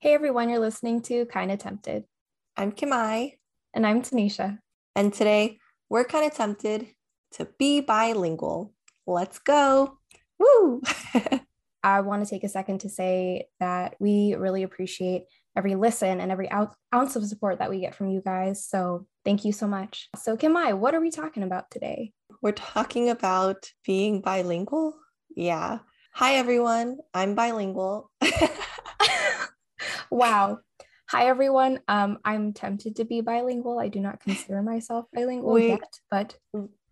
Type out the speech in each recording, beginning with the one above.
Hey everyone, you're listening to Kinda Tempted. I'm Kimai. And I'm Tanisha. And today we're kind of tempted to be bilingual. Let's go. Woo! I want to take a second to say that we really appreciate every listen and every ounce of support that we get from you guys. So thank you so much. So, Kimai, what are we talking about today? We're talking about being bilingual. Yeah. Hi, everyone. I'm bilingual. wow. Hi, everyone. Um, I'm tempted to be bilingual. I do not consider myself bilingual we, yet, but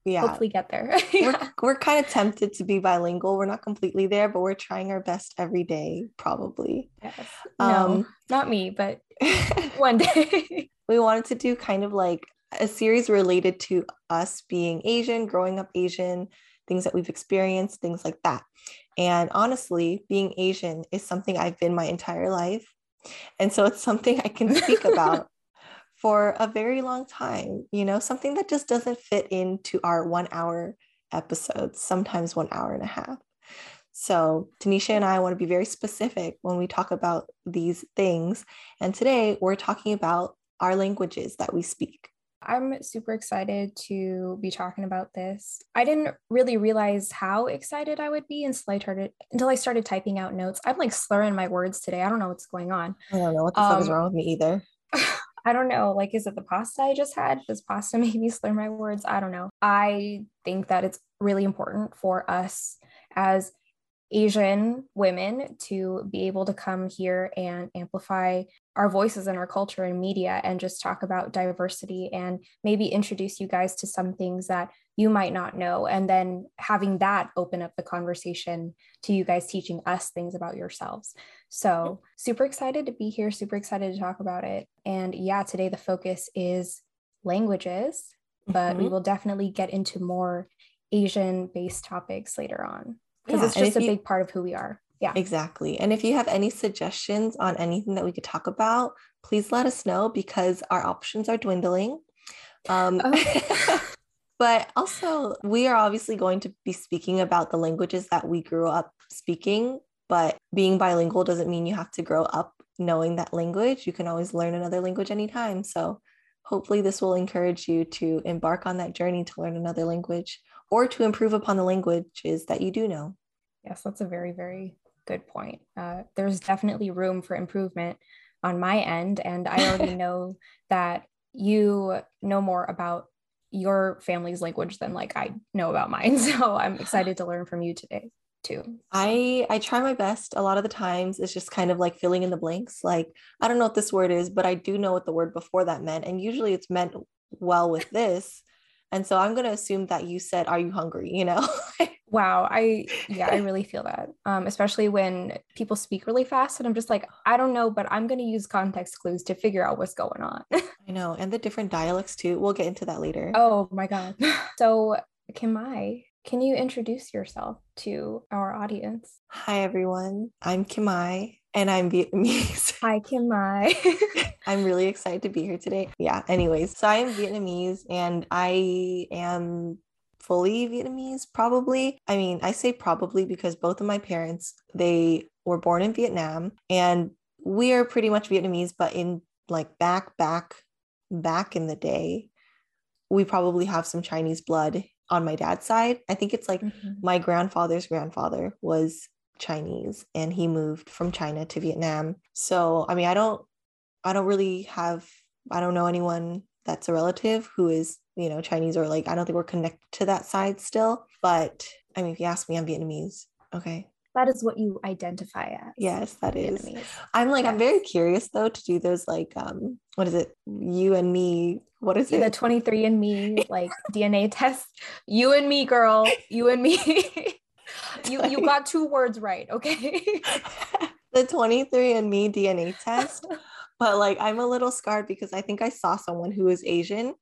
yeah, hopefully get there. we're, we're kind of tempted to be bilingual. We're not completely there, but we're trying our best every day, probably. Yes. No, um, not me, but one day. we wanted to do kind of like a series related to us being Asian, growing up Asian, things that we've experienced, things like that. And honestly, being Asian is something I've been my entire life. And so it's something I can speak about for a very long time, you know, something that just doesn't fit into our one hour episodes, sometimes one hour and a half. So, Tanisha and I want to be very specific when we talk about these things. And today we're talking about our languages that we speak. I'm super excited to be talking about this. I didn't really realize how excited I would be until I started until I started typing out notes. I'm like slurring my words today. I don't know what's going on. I don't know what the um, fuck is um, wrong with me either. I don't know. Like, is it the pasta I just had? Does pasta make me slur my words? I don't know. I think that it's really important for us as Asian women to be able to come here and amplify our voices in our culture and media and just talk about diversity and maybe introduce you guys to some things that you might not know. And then having that open up the conversation to you guys teaching us things about yourselves. So, super excited to be here, super excited to talk about it. And yeah, today the focus is languages, but mm-hmm. we will definitely get into more Asian based topics later on because yeah, it's just a you, big part of who we are. Yeah. Exactly. And if you have any suggestions on anything that we could talk about, please let us know because our options are dwindling. Um, oh. but also, we are obviously going to be speaking about the languages that we grew up speaking. But being bilingual doesn't mean you have to grow up knowing that language. You can always learn another language anytime. So, hopefully, this will encourage you to embark on that journey to learn another language or to improve upon the languages that you do know. Yes, that's a very, very good point. Uh, there's definitely room for improvement on my end. And I already know that you know more about your family's language than like I know about mine. So I'm excited to learn from you today too. I I try my best. A lot of the times it's just kind of like filling in the blanks. Like I don't know what this word is, but I do know what the word before that meant. And usually it's meant well with this. And so I'm going to assume that you said, Are you hungry? You know? wow. I, yeah, I really feel that. Um, especially when people speak really fast. And I'm just like, I don't know, but I'm going to use context clues to figure out what's going on. I know. And the different dialects too. We'll get into that later. Oh my God. So, Kimai, can you introduce yourself to our audience? Hi, everyone. I'm Kimai and I'm Vietnamese. Hi, Kimai. I'm really excited to be here today. Yeah, anyways, so I am Vietnamese and I am fully Vietnamese, probably. I mean, I say probably because both of my parents, they were born in Vietnam and we are pretty much Vietnamese, but in like back, back, back in the day, we probably have some Chinese blood on my dad's side. I think it's like mm-hmm. my grandfather's grandfather was Chinese and he moved from China to Vietnam. So, I mean, I don't I don't really have I don't know anyone that's a relative who is, you know, Chinese or like I don't think we're connected to that side still, but I mean, if you ask me, I'm Vietnamese. Okay. That is what you identify as. Yes, that is. Vietnamese. I'm like, yes. I'm very curious though to do those like um what is it? You and me. What is it? The 23 and me like DNA test. You and me, girl. You and me. you you got two words right, okay? the 23andMe DNA test. But like I'm a little scarred because I think I saw someone who is Asian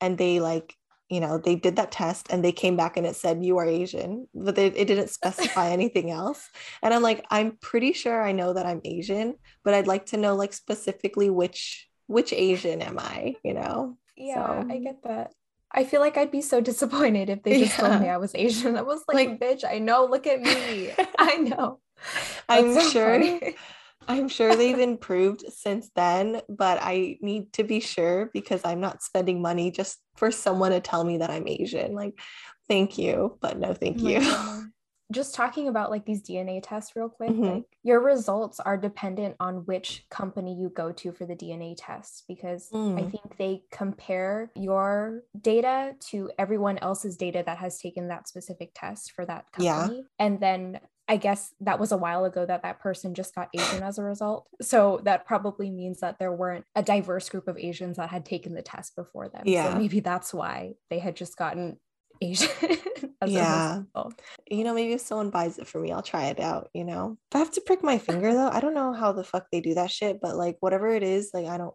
and they like, you know, they did that test and they came back and it said you are Asian, but they, it didn't specify anything else. And I'm like, I'm pretty sure I know that I'm Asian, but I'd like to know like specifically which which Asian am I, you know? Yeah, so. I get that. I feel like I'd be so disappointed if they just yeah. told me I was Asian. I was like, like bitch, I know, look at me. I know. I'm so sure. Funny. I'm sure they've improved since then, but I need to be sure because I'm not spending money just for someone to tell me that I'm Asian. Like, thank you, but no, thank Oh you. Just talking about like these DNA tests real quick, Mhm. like your results are dependent on which company you go to for the DNA tests because I Mm. think they compare your data to everyone else's data that has taken that specific test for that company. Yeah. And then I guess that was a while ago that that person just got Asian as a result. So that probably means that there weren't a diverse group of Asians that had taken the test before them. Yeah. So maybe that's why they had just gotten Asian as Yeah. You know, maybe if someone buys it for me, I'll try it out, you know. If I have to prick my finger though, I don't know how the fuck they do that shit, but like whatever it is, like I don't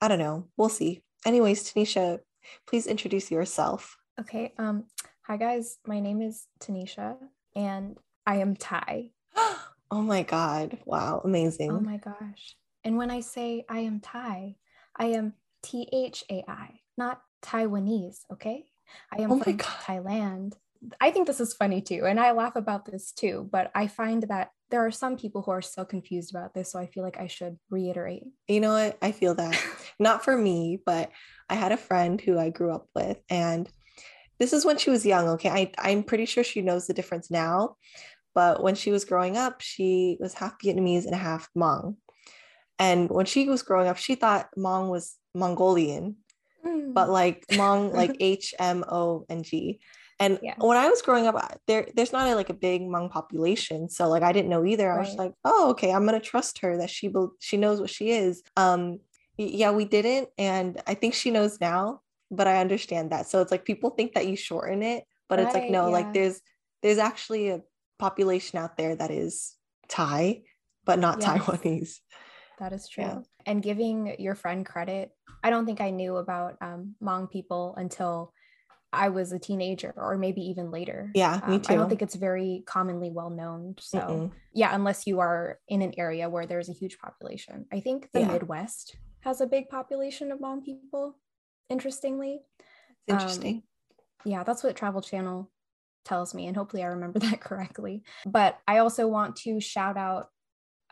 I don't know. We'll see. Anyways, Tanisha, please introduce yourself. Okay. Um, hi guys. My name is Tanisha and I am Thai. oh my god. Wow, amazing. Oh my gosh. And when I say I am Thai, I am T H A I, not Taiwanese, okay? I am Oh from God. Thailand. I think this is funny too, and I laugh about this too, but I find that there are some people who are still confused about this, so I feel like I should reiterate. You know what? I feel that. Not for me, but I had a friend who I grew up with, and this is when she was young. Okay. I, I'm pretty sure she knows the difference now. But when she was growing up, she was half Vietnamese and half Hmong. And when she was growing up, she thought Hmong was Mongolian, but like Hmong, like H M O N G. And Yeah. when I was growing up, there there's not a, like a big Hmong population, so like I didn't know either. I was like, oh, okay, I'm gonna trust her that she bel she knows what she is. Um, yeah, we didn't, and I think she knows now. But I understand that. So it's like people think that you shorten it, but it's like no, yeah. like there's there's actually a population out there that is Thai, but not Yes. Taiwanese. That is true. Yeah. And giving your friend credit, I don't think I knew about um, Hmong people until I was a teenager or maybe even later. Yeah, me too. I don't think it's very commonly well known. So, Mm-mm. yeah, unless you are in an area where there's a huge population. I think the Yeah. Midwest has a big population of Hmong people, interestingly. It's interesting. Yeah, that's what Travel Channel tells me, and hopefully I remember that correctly. But I also want to shout out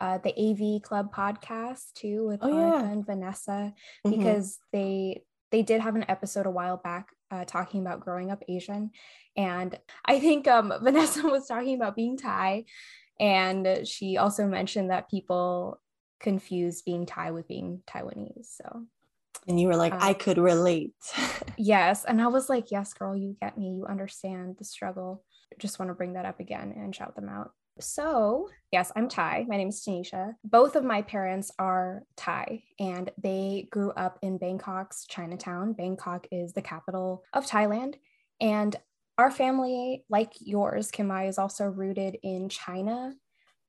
uh, the AV Club podcast too with Oh, Monica yeah. and Vanessa Mhm. because they they did have an episode a while back uh, talking about growing up Asian, and I think um, Vanessa was talking about being Thai, and she also mentioned that people confuse being Thai with being Taiwanese. So and you were like, uh, I could relate. Yes. And I was like, yes, girl, you get me. You understand the struggle. Just want to bring that up again and shout them out. So, yes, I'm Thai. My name is Tanisha. Both of my parents are Thai and they grew up in Bangkok's Chinatown. Bangkok is the capital of Thailand. And our family, like yours, Kimai, is also rooted in China.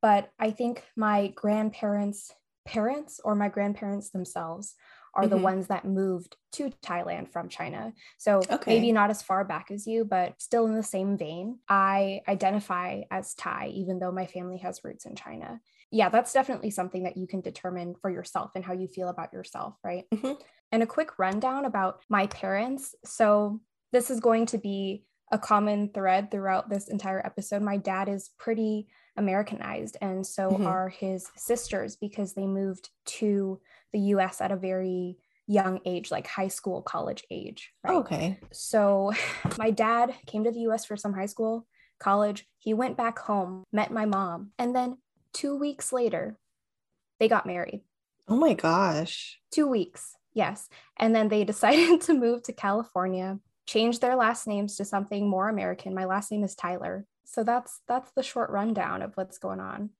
But I think my grandparents' parents or my grandparents themselves are the Mhm. ones that moved to Thailand from China. So Okay. maybe not as far back as you, but still in the same vein. I identify as Thai, even though my family has roots in China. Yeah, that's definitely something that you can determine for yourself and how you feel about yourself, right? Mhm. And a quick rundown about my parents. So this is going to be a common thread throughout this entire episode. My dad is pretty Americanized, and so Mhm. are his sisters because they moved to the US at a very young age, like high school, college age. Right. Okay. So my dad came to the US for some high school, college. He went back home, met my mom, and then two weeks later, they got married. Oh my gosh. Two weeks, yes. And then they decided to move to California, change their last names to something more American. My last name is Tyler. So that's that's the short rundown of what's going on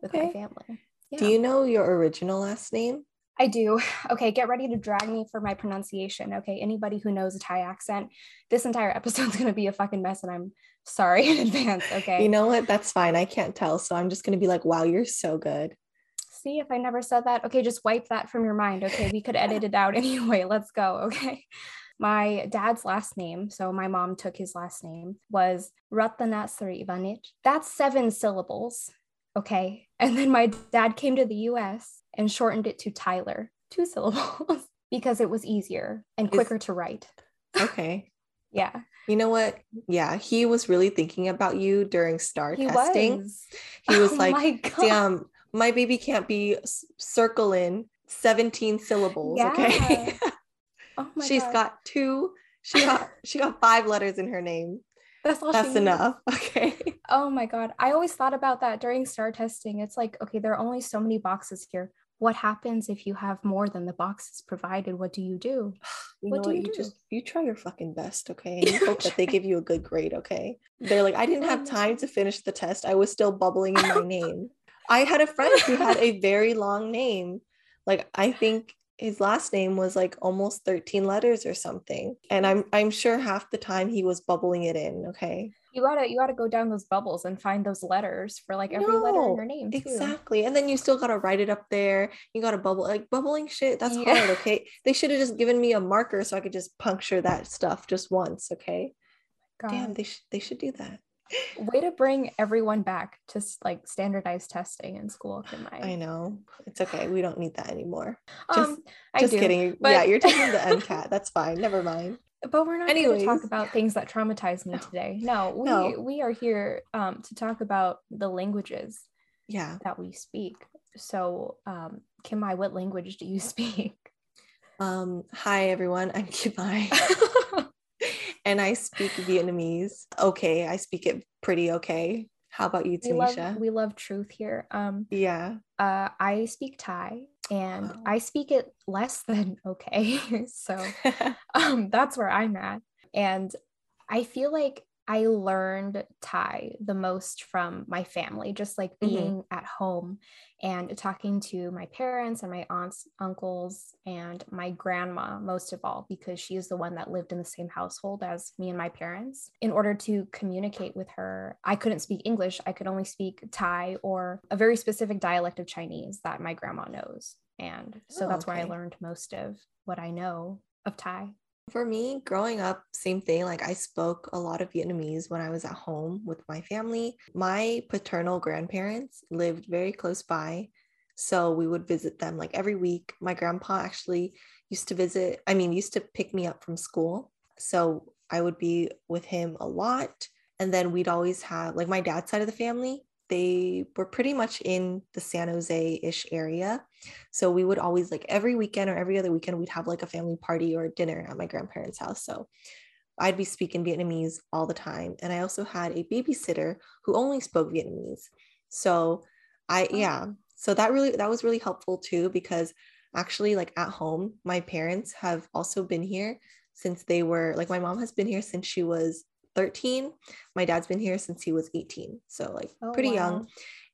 with my Okay. family. Do you know your original last name? I do. Okay, get ready to drag me for my pronunciation. Okay, anybody who knows a Thai accent, this entire episode's gonna be a fucking mess, and I'm sorry in advance. Okay. You know what? That's fine. I can't tell. So I'm just going to be like, wow, you're so good. See if I never said that. Okay, just wipe that from your mind. Okay, we could edit it out anyway. Let's go. Okay. My dad's last name, so my mom took his last name, was Ratana Srivanich. That's seven syllables. Okay. And then my dad came to the US and shortened it to Tyler, two syllables, because it was easier and Is- quicker to write. Okay. Yeah. You know what? Yeah, he was really thinking about you during STAR He testing. was. He was Oh like, my damn, my baby can't be circling 17 syllables. Okay. Oh my She's God. got two, she got she got five letters in her name. That's all That's enough. Okay. Oh my God. I always thought about that during STAR testing. It's like, okay, there are only so many boxes here. What happens if you have more than the boxes provided? What do you do? You What know do what? you You do? just you try your fucking best, okay? And you hope that they give you a good grade, okay? They're like, I didn't Oh have time to finish the test. I was still bubbling in my name. I had a friend who had a very long name. Like I think his last name was like almost 13 letters or something. And I'm I'm sure half the time he was bubbling it in, okay? You gotta you gotta go down those bubbles and find those letters for like every letter in your name too. Exactly. And then you still gotta write it up there. You gotta bubble like bubbling shit. That's Yeah. hard. Okay. They should have just given me a marker so I could just puncture that stuff just once. Okay. Oh God. Damn, they should they should do that. Way to bring everyone back to like standardized testing in school. Can I know. It's okay. We don't need that anymore. Um, Just, I just do, kidding. yeah, you're taking the MCAT. That's fine. Never mind. but we're not here to talk about things that traumatize me today. No, we No. we are here um, to talk about the languages Yeah. that we speak. So, um, Kimai, what language do you speak? Um, hi everyone. I'm Kimai. and I speak Vietnamese. Okay, I speak it pretty okay. How about you, we love Tanisha? we love truth here. Um, yeah. uh, I speak Thai, and Wow. I speak it less than okay. so, um, that's where I'm at. And I feel like I learned Thai the most from my family, just like Mhm. being at home and talking to my parents and my aunts, uncles, and my grandma, most of all, because she is the one that lived in the same household as me and my parents. In order to communicate with her, I couldn't speak English. I could only speak Thai or a very specific dialect of Chinese that my grandma knows. And so Oh, that's where I learned most of what I know of Thai. For me, growing up, same thing. Like I spoke a lot of Vietnamese when I was at home with my family. My paternal grandparents lived very close by. So we would visit them like every week. My grandpa actually used to visit, I mean, used to pick me up from school. So I would be with him a lot. And then we'd always have, like, my dad's side of the family, they were pretty much in the San Jose ish area. So we would always like every weekend or every other weekend, we'd have like a family party or dinner at my grandparents' house. So I'd be speaking Vietnamese all the time. And I also had a babysitter who only spoke Vietnamese. So I, Oh. yeah. So that really, that was really helpful too, because actually, like at home, my parents have also been here since they were like, my mom has been here since she was 13. My dad's been here since he was 18. So, like, Oh, pretty wow. young.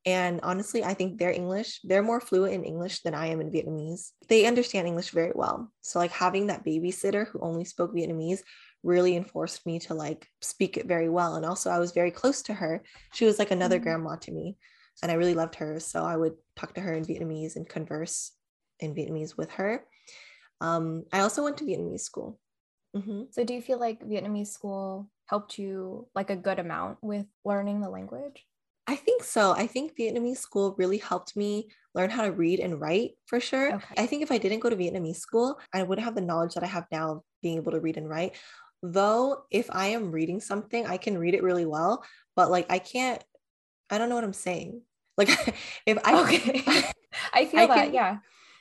And honestly, I think their English, they're more fluent in English than I am in Vietnamese. They understand English very well. So, like, having that babysitter who only spoke Vietnamese really enforced me to like speak it very well. And also, I was very close to her. She was like another Mhm. grandma to me, and I really loved her. So, I would talk to her in Vietnamese and converse in Vietnamese with her. Um, I also went to Vietnamese school. Mhm. So do you feel like Vietnamese school helped you like a good amount with learning the language? I think so. I think Vietnamese school really helped me learn how to read and write for sure. Okay. I think if I didn't go to Vietnamese school, I wouldn't have the knowledge that I have now of being able to read and write. Though, if I am reading something, I can read it really well, but like I can't, I don't know what I'm saying. Like, if I, Okay. I feel I that, can- yeah.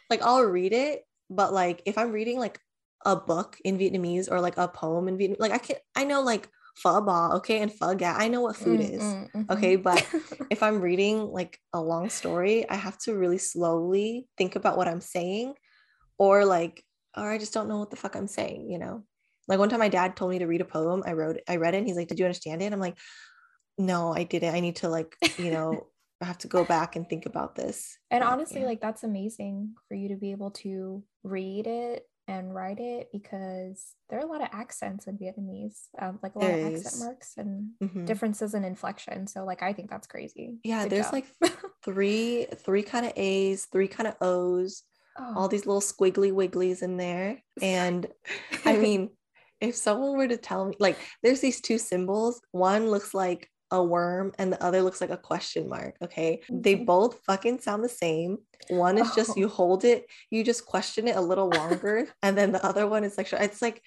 like, I'll read it, but like if I'm reading like a book in Vietnamese or like a poem in Vietnamese, like I can, I know like pho ba, okay, and pho ga, I know what food Mm, is. mm, mhm. Okay, but if I'm reading like a long story, I have to really slowly think about what I'm saying, or like, or I just don't know what the fuck I'm saying, you know? Like one time my dad told me to read a poem. I wrote I read it and he's like, Did you understand it? I'm like, No, I didn't. I need to like, you know, I have to go back and think about this. and But, honestly, yeah. like that's amazing for you to be able to read it and write it because there are a lot of accents in Vietnamese, um, like a lot There of is. accent marks and Mhm. differences in inflection. So like I think that's crazy. Yeah, Good there's job. like three, three kind of A's, three kind of O's, all Oh. these little squiggly wigglies in there. And I mean, if someone were to tell me, like, there's these two symbols, one looks like a worm and the other looks like a question mark. Okay. They Mhm. both fucking sound the same. One is just you hold it, you just question it a little longer. and then the other one is like, it's like,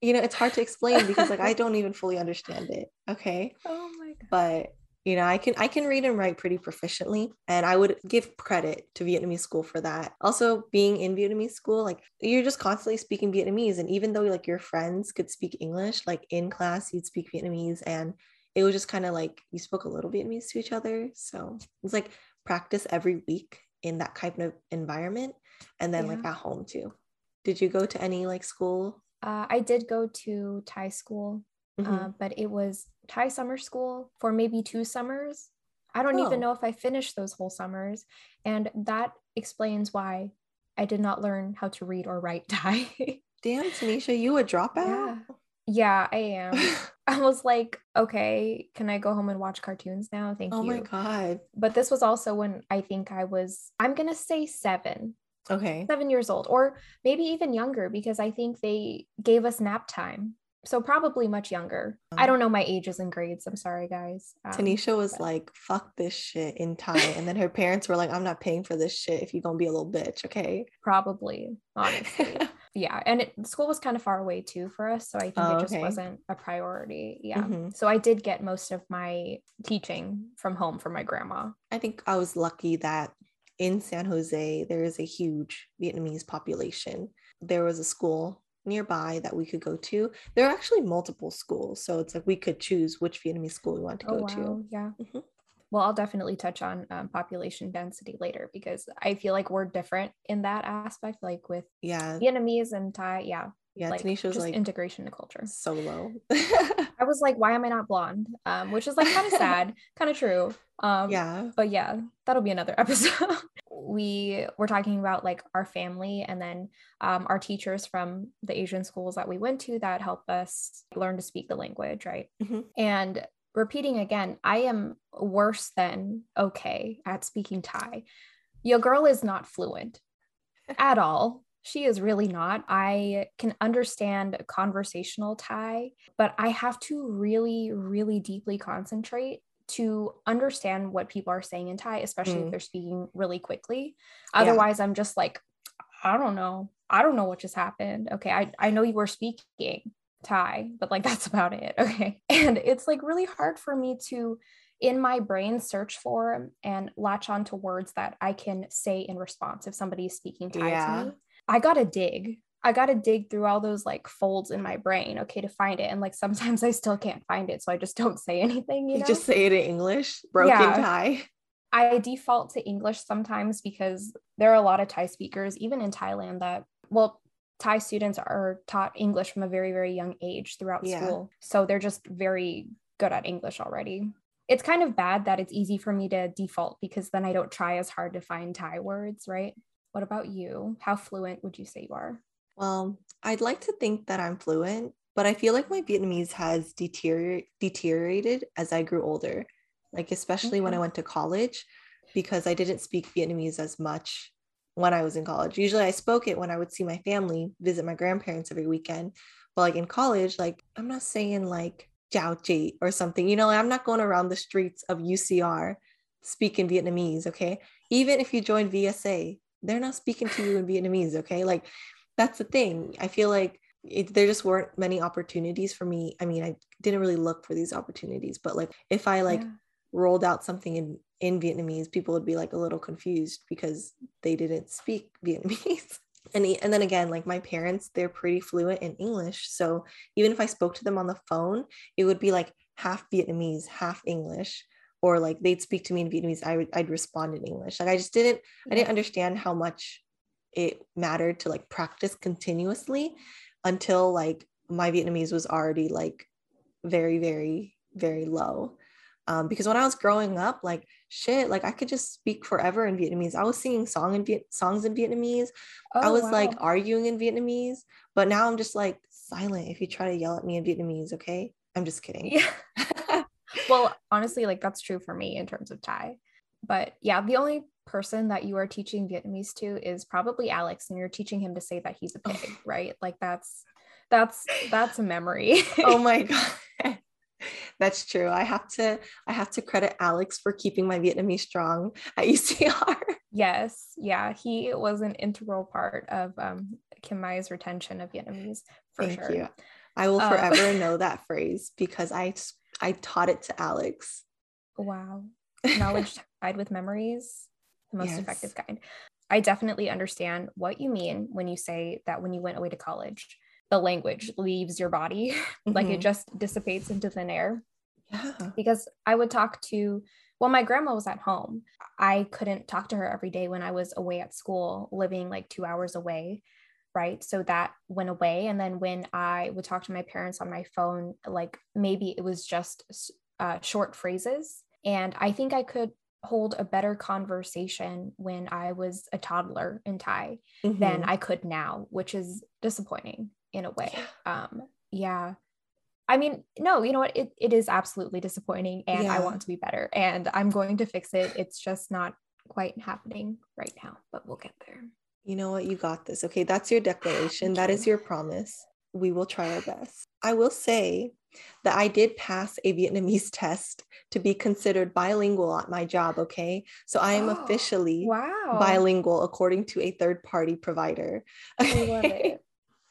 you know, it's hard to explain because like I don't even fully understand it. Okay. oh my god. But you know i can i can read and write pretty proficiently and i would give credit to vietnamese school for that also being in vietnamese school like you're just constantly speaking vietnamese and even though like your friends could speak english like in class you'd speak vietnamese and it was just kind of like you spoke a little vietnamese to each other so it's like practice every week in that kind of environment and then yeah. like at home too did you go to any like school uh, i did go to thai school mm-hmm. uh, but it was Thai summer school for maybe two summers. I don't oh. even know if I finished those whole summers. And that explains why I did not learn how to read or write Thai. Damn, Tanisha, you a dropout? Yeah. Yeah, I am. I was like, okay, can I go home and watch cartoons now? Thank oh you. Oh my God. But this was also when I think I was, I'm going to say seven. Okay. Seven years old, or maybe even younger, because I think they gave us nap time so probably much younger. I don't know my ages and grades. I'm sorry, guys. Um, Tanisha was but... like, "Fuck this shit" in Thai, and then her parents were like, "I'm not paying for this shit if you're gonna be a little bitch." Okay. Probably, honestly. Yeah, and it, school was kind of far away too for us, so I think oh, it just okay. wasn't a priority. Yeah. Mm-hmm. So I did get most of my teaching from home from my grandma. I think I was lucky that in San Jose there is a huge Vietnamese population. There was a school nearby that we could go to. There are actually multiple schools, so it's like we could choose which Vietnamese school we want to oh, go wow. to. Yeah. Mm-hmm. Well, I'll definitely touch on um, population density later because I feel like we're different in that aspect, like with yeah Vietnamese and Thai. Yeah. Yeah, like, Tanisha was like integration to culture. So low. I was like, why am I not blonde? Um, which is like kind of sad, kind of true. Um, yeah. But yeah, that'll be another episode we were talking about like our family and then um, our teachers from the Asian schools that we went to that helped us learn to speak the language, right? Mm-hmm. And repeating again, I am worse than okay at speaking Thai. Your girl is not fluent at all. She is really not. I can understand conversational Thai, but I have to really, really deeply concentrate to understand what people are saying in Thai, especially mm. if they're speaking really quickly. Otherwise, yeah. I'm just like, I don't know. I don't know what just happened. Okay, I, I know you were speaking Thai, but like that's about it. Okay. And it's like really hard for me to in my brain search for and latch on to words that I can say in response if somebody's speaking Thai yeah. to me. I gotta dig. I got to dig through all those like folds in my brain, okay, to find it. And like sometimes I still can't find it. So I just don't say anything. You, know? just say it in English, broken yeah. Thai. I default to English sometimes because there are a lot of Thai speakers, even in Thailand, that, well, Thai students are taught English from a very, very young age throughout yeah. school. So they're just very good at English already. It's kind of bad that it's easy for me to default because then I don't try as hard to find Thai words, right? What about you? How fluent would you say you are? Well, I'd like to think that I'm fluent, but I feel like my Vietnamese has deterior- deteriorated as I grew older, like especially okay. when I went to college, because I didn't speak Vietnamese as much when I was in college. Usually I spoke it when I would see my family, visit my grandparents every weekend. But like in college, like I'm not saying like Jiao Ji or something, you know, I'm not going around the streets of UCR speaking Vietnamese, okay? Even if you join VSA, they're not speaking to you in Vietnamese, okay? Like that's the thing. I feel like it, there just weren't many opportunities for me. I mean, I didn't really look for these opportunities, but like if I like yeah. Rolled out something in in Vietnamese, people would be like a little confused because they didn't speak Vietnamese. and and then again, like my parents, they're pretty fluent in English, so even if I spoke to them on the phone, it would be like half Vietnamese, half English. Or like they'd speak to me in Vietnamese, I would I'd respond in English. Like I just didn't. I didn't understand how much it mattered to like practice continuously until like my Vietnamese was already like very, very, very low. Um, because when I was growing up, like shit, like I could just speak forever in Vietnamese. I was singing song in Viet- songs in Vietnamese. Oh, I was wow. like arguing in Vietnamese, but now I'm just like silent if you try to yell at me in Vietnamese. Okay, I'm just kidding. Yeah. well, honestly, like that's true for me in terms of Thai. But yeah, the only person that you are teaching Vietnamese to is probably Alex and you're teaching him to say that he's a pig, right? Like that's that's that's a memory. oh my god. That's true. I have to I have to credit Alex for keeping my Vietnamese strong at UCR. Yes. Yeah. He was an integral part of um, Kim Mai's retention of Vietnamese for Thank sure. You. I will forever um, know that phrase because I I taught it to Alex Wow. Knowledge tied with memories, the most Yes. effective kind. I definitely understand what you mean when you say that when you went away to college, the language leaves your body, like it Mhm. just dissipates into thin air. Yeah. Because I would talk to, well, my grandma was at home. I couldn't talk to her every day when I was away at school, living like two hours away. Right. So that went away. And then when I would talk to my parents on my phone, like maybe it was just uh, short phrases. And I think I could hold a better conversation when I was a toddler in Thai than Mhm. I could now, which is disappointing in a way. Um, yeah. I mean, no, you know what? It, it is absolutely disappointing and I want to be better and I'm going to fix it. It's just not quite happening right now, but we'll get there. You know what? You got this. Okay, that's your declaration. That is your promise. We will try our best. I will say that I did pass a Vietnamese test to be considered bilingual at my job. Okay, so I am Oh, officially Wow. bilingual according to a third party provider. I love it.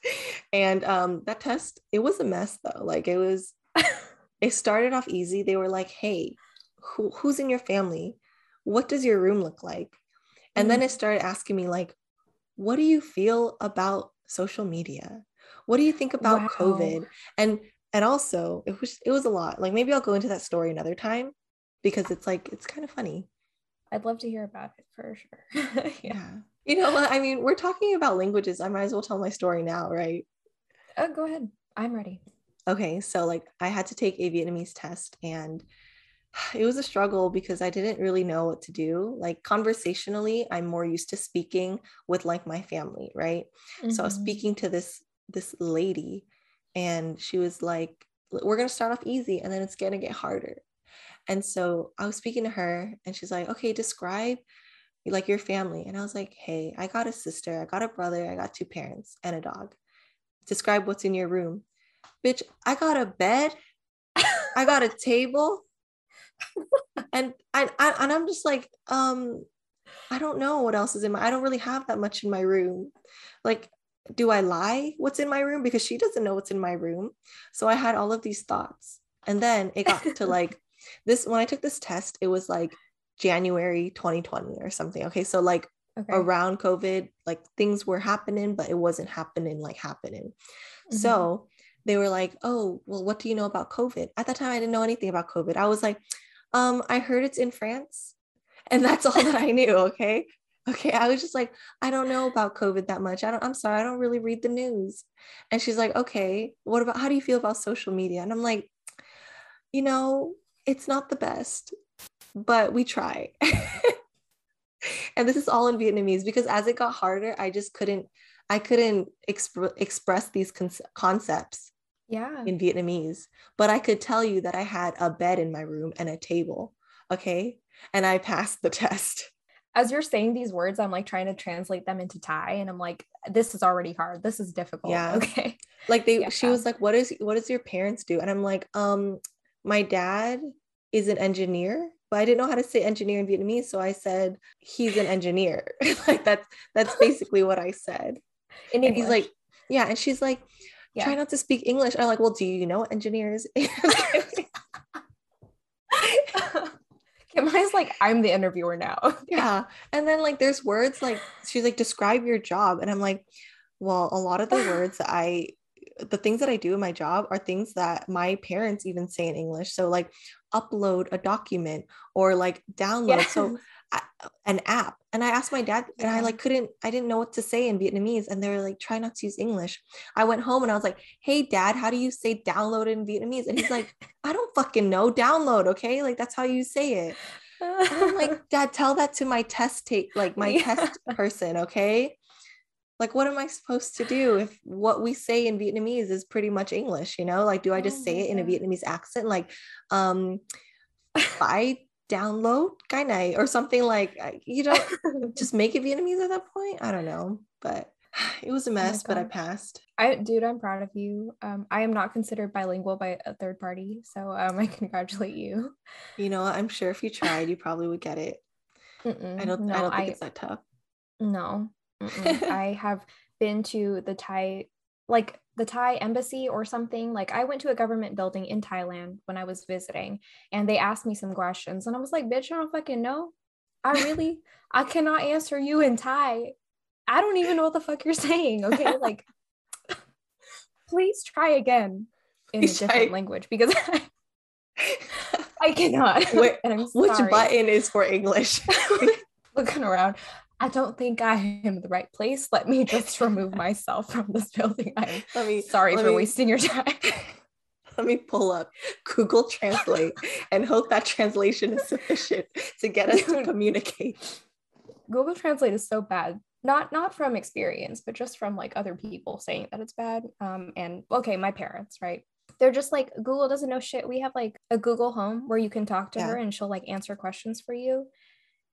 and um, that test, it was a mess though. Like it was, it started off easy. They were like, hey, who, who's in your family? What does your room look like? And then it started asking me, like, what do you feel about social media? What do you think about Wow. COVID? And and also it was it was a lot. Like maybe I'll go into that story another time because it's like it's kind of funny. I'd love to hear about it for sure. yeah. Yeah. You know what? I mean, we're talking about languages. I might as well tell my story now, right? Oh, go ahead. I'm ready. Okay, so like I had to take a Vietnamese test and it was a struggle because I didn't really know what to do. Like conversationally, I'm more used to speaking with like my family, right? So I was Mhm. speaking to this this lady and she was like we're going to start off easy and then it's going to get harder. And so I was speaking to her and she's like, "Okay, describe like your family." And I was like, "Hey, I got a sister, I got a brother, I got two parents and a dog. Describe what's in your room." Bitch, I got a bed, I got a table, and I, I and I'm just like, um, I don't know what else is in my. I don't really have that much in my room. Like, do I lie? What's in my room? Because she doesn't know what's in my room. So I had all of these thoughts, and then it got to like this. When I took this test, it was like January 2020 or something. Okay, so like Okay. around COVID, like things were happening, but it wasn't happening like happening. Mhm. So they were like, "Oh, well, what do you know about COVID?" At that time, I didn't know anything about COVID. I was like, "Um, I heard it's in France," and that's all that I knew. Okay, okay. I was just like, "I don't know about COVID that much. I don't. I'm sorry. I don't really read the news." And she's like, "Okay, what about? How do you feel about social media?" And I'm like, "You know, it's not the best, but we try." and this is all in Vietnamese because as it got harder, I just couldn't. I couldn't exp- express these con- concepts yeah. in Vietnamese, but I could tell you that I had a bed in my room and a table. Okay. And I passed the test. As you're saying these words, I'm like trying to translate them into Thai, and I'm like, this is already hard. This is difficult. Yeah. Okay. Like they Yeah. she was like, What is what does your parents do? And I'm like, um, my dad is an engineer, but I didn't know how to say engineer in Vietnamese. So I said he's an engineer. like that's that's basically what I said. In And he's like, Yeah. And she's like, Yeah. try not to speak English. I'm like, well, do you know what engineers? Kimi's like, I'm the interviewer now. yeah and then like there's words like she's like describe your job and i'm like well a lot of the words that i the things that i do in my job are things that my parents even say in english so like upload a document or like download. So I, an app. And i asked my dad and i like couldn't i didn't know what to say in vietnamese. And they were like try not to use english. I went home and i was like hey dad how do you say download in vietnamese? And he's like i don't fucking know. Download okay? Like that's how you say it. And I'm like, Dad, tell that to my test take, like my Yeah. test person, okay? Like, what am I supposed to do if what we say in Vietnamese is pretty much English? You know, like, do I just Oh say it in a Vietnamese accent, like, um, I download guy night or something like, I- you know, just make it Vietnamese at that point? I don't know, but it was a mess, but I passed. I, dude, I'm proud of you. Um, I am not considered bilingual by a third party, so um, I congratulate you. You know, I'm sure if you tried, you probably would get it. Mm-mm, I don't. no, I don't think it's that tough. No. I have been to the Thai, like the Thai embassy or something. Like I went to a government building in Thailand when I was visiting and they asked me some questions and I was like, bitch, I don't fucking know. I really I cannot answer you in Thai. I don't even know what the fuck you're saying. Okay. Like please try again in please a different try. language because I, I cannot. Wait, which button is for English? Looking around. I don't think I am in the right place. Let me just remove myself from this building. I'm let me, sorry let for me, wasting your time. Let me pull up Google Translate and hope that translation is sufficient to get us to communicate. Google Translate is so bad. Not not from experience, but just from like other people saying that it's bad. Um, and okay, my parents, right? They're just like Google doesn't know shit. We have like a Google Home where you can talk to yeah. her and she'll like answer questions for you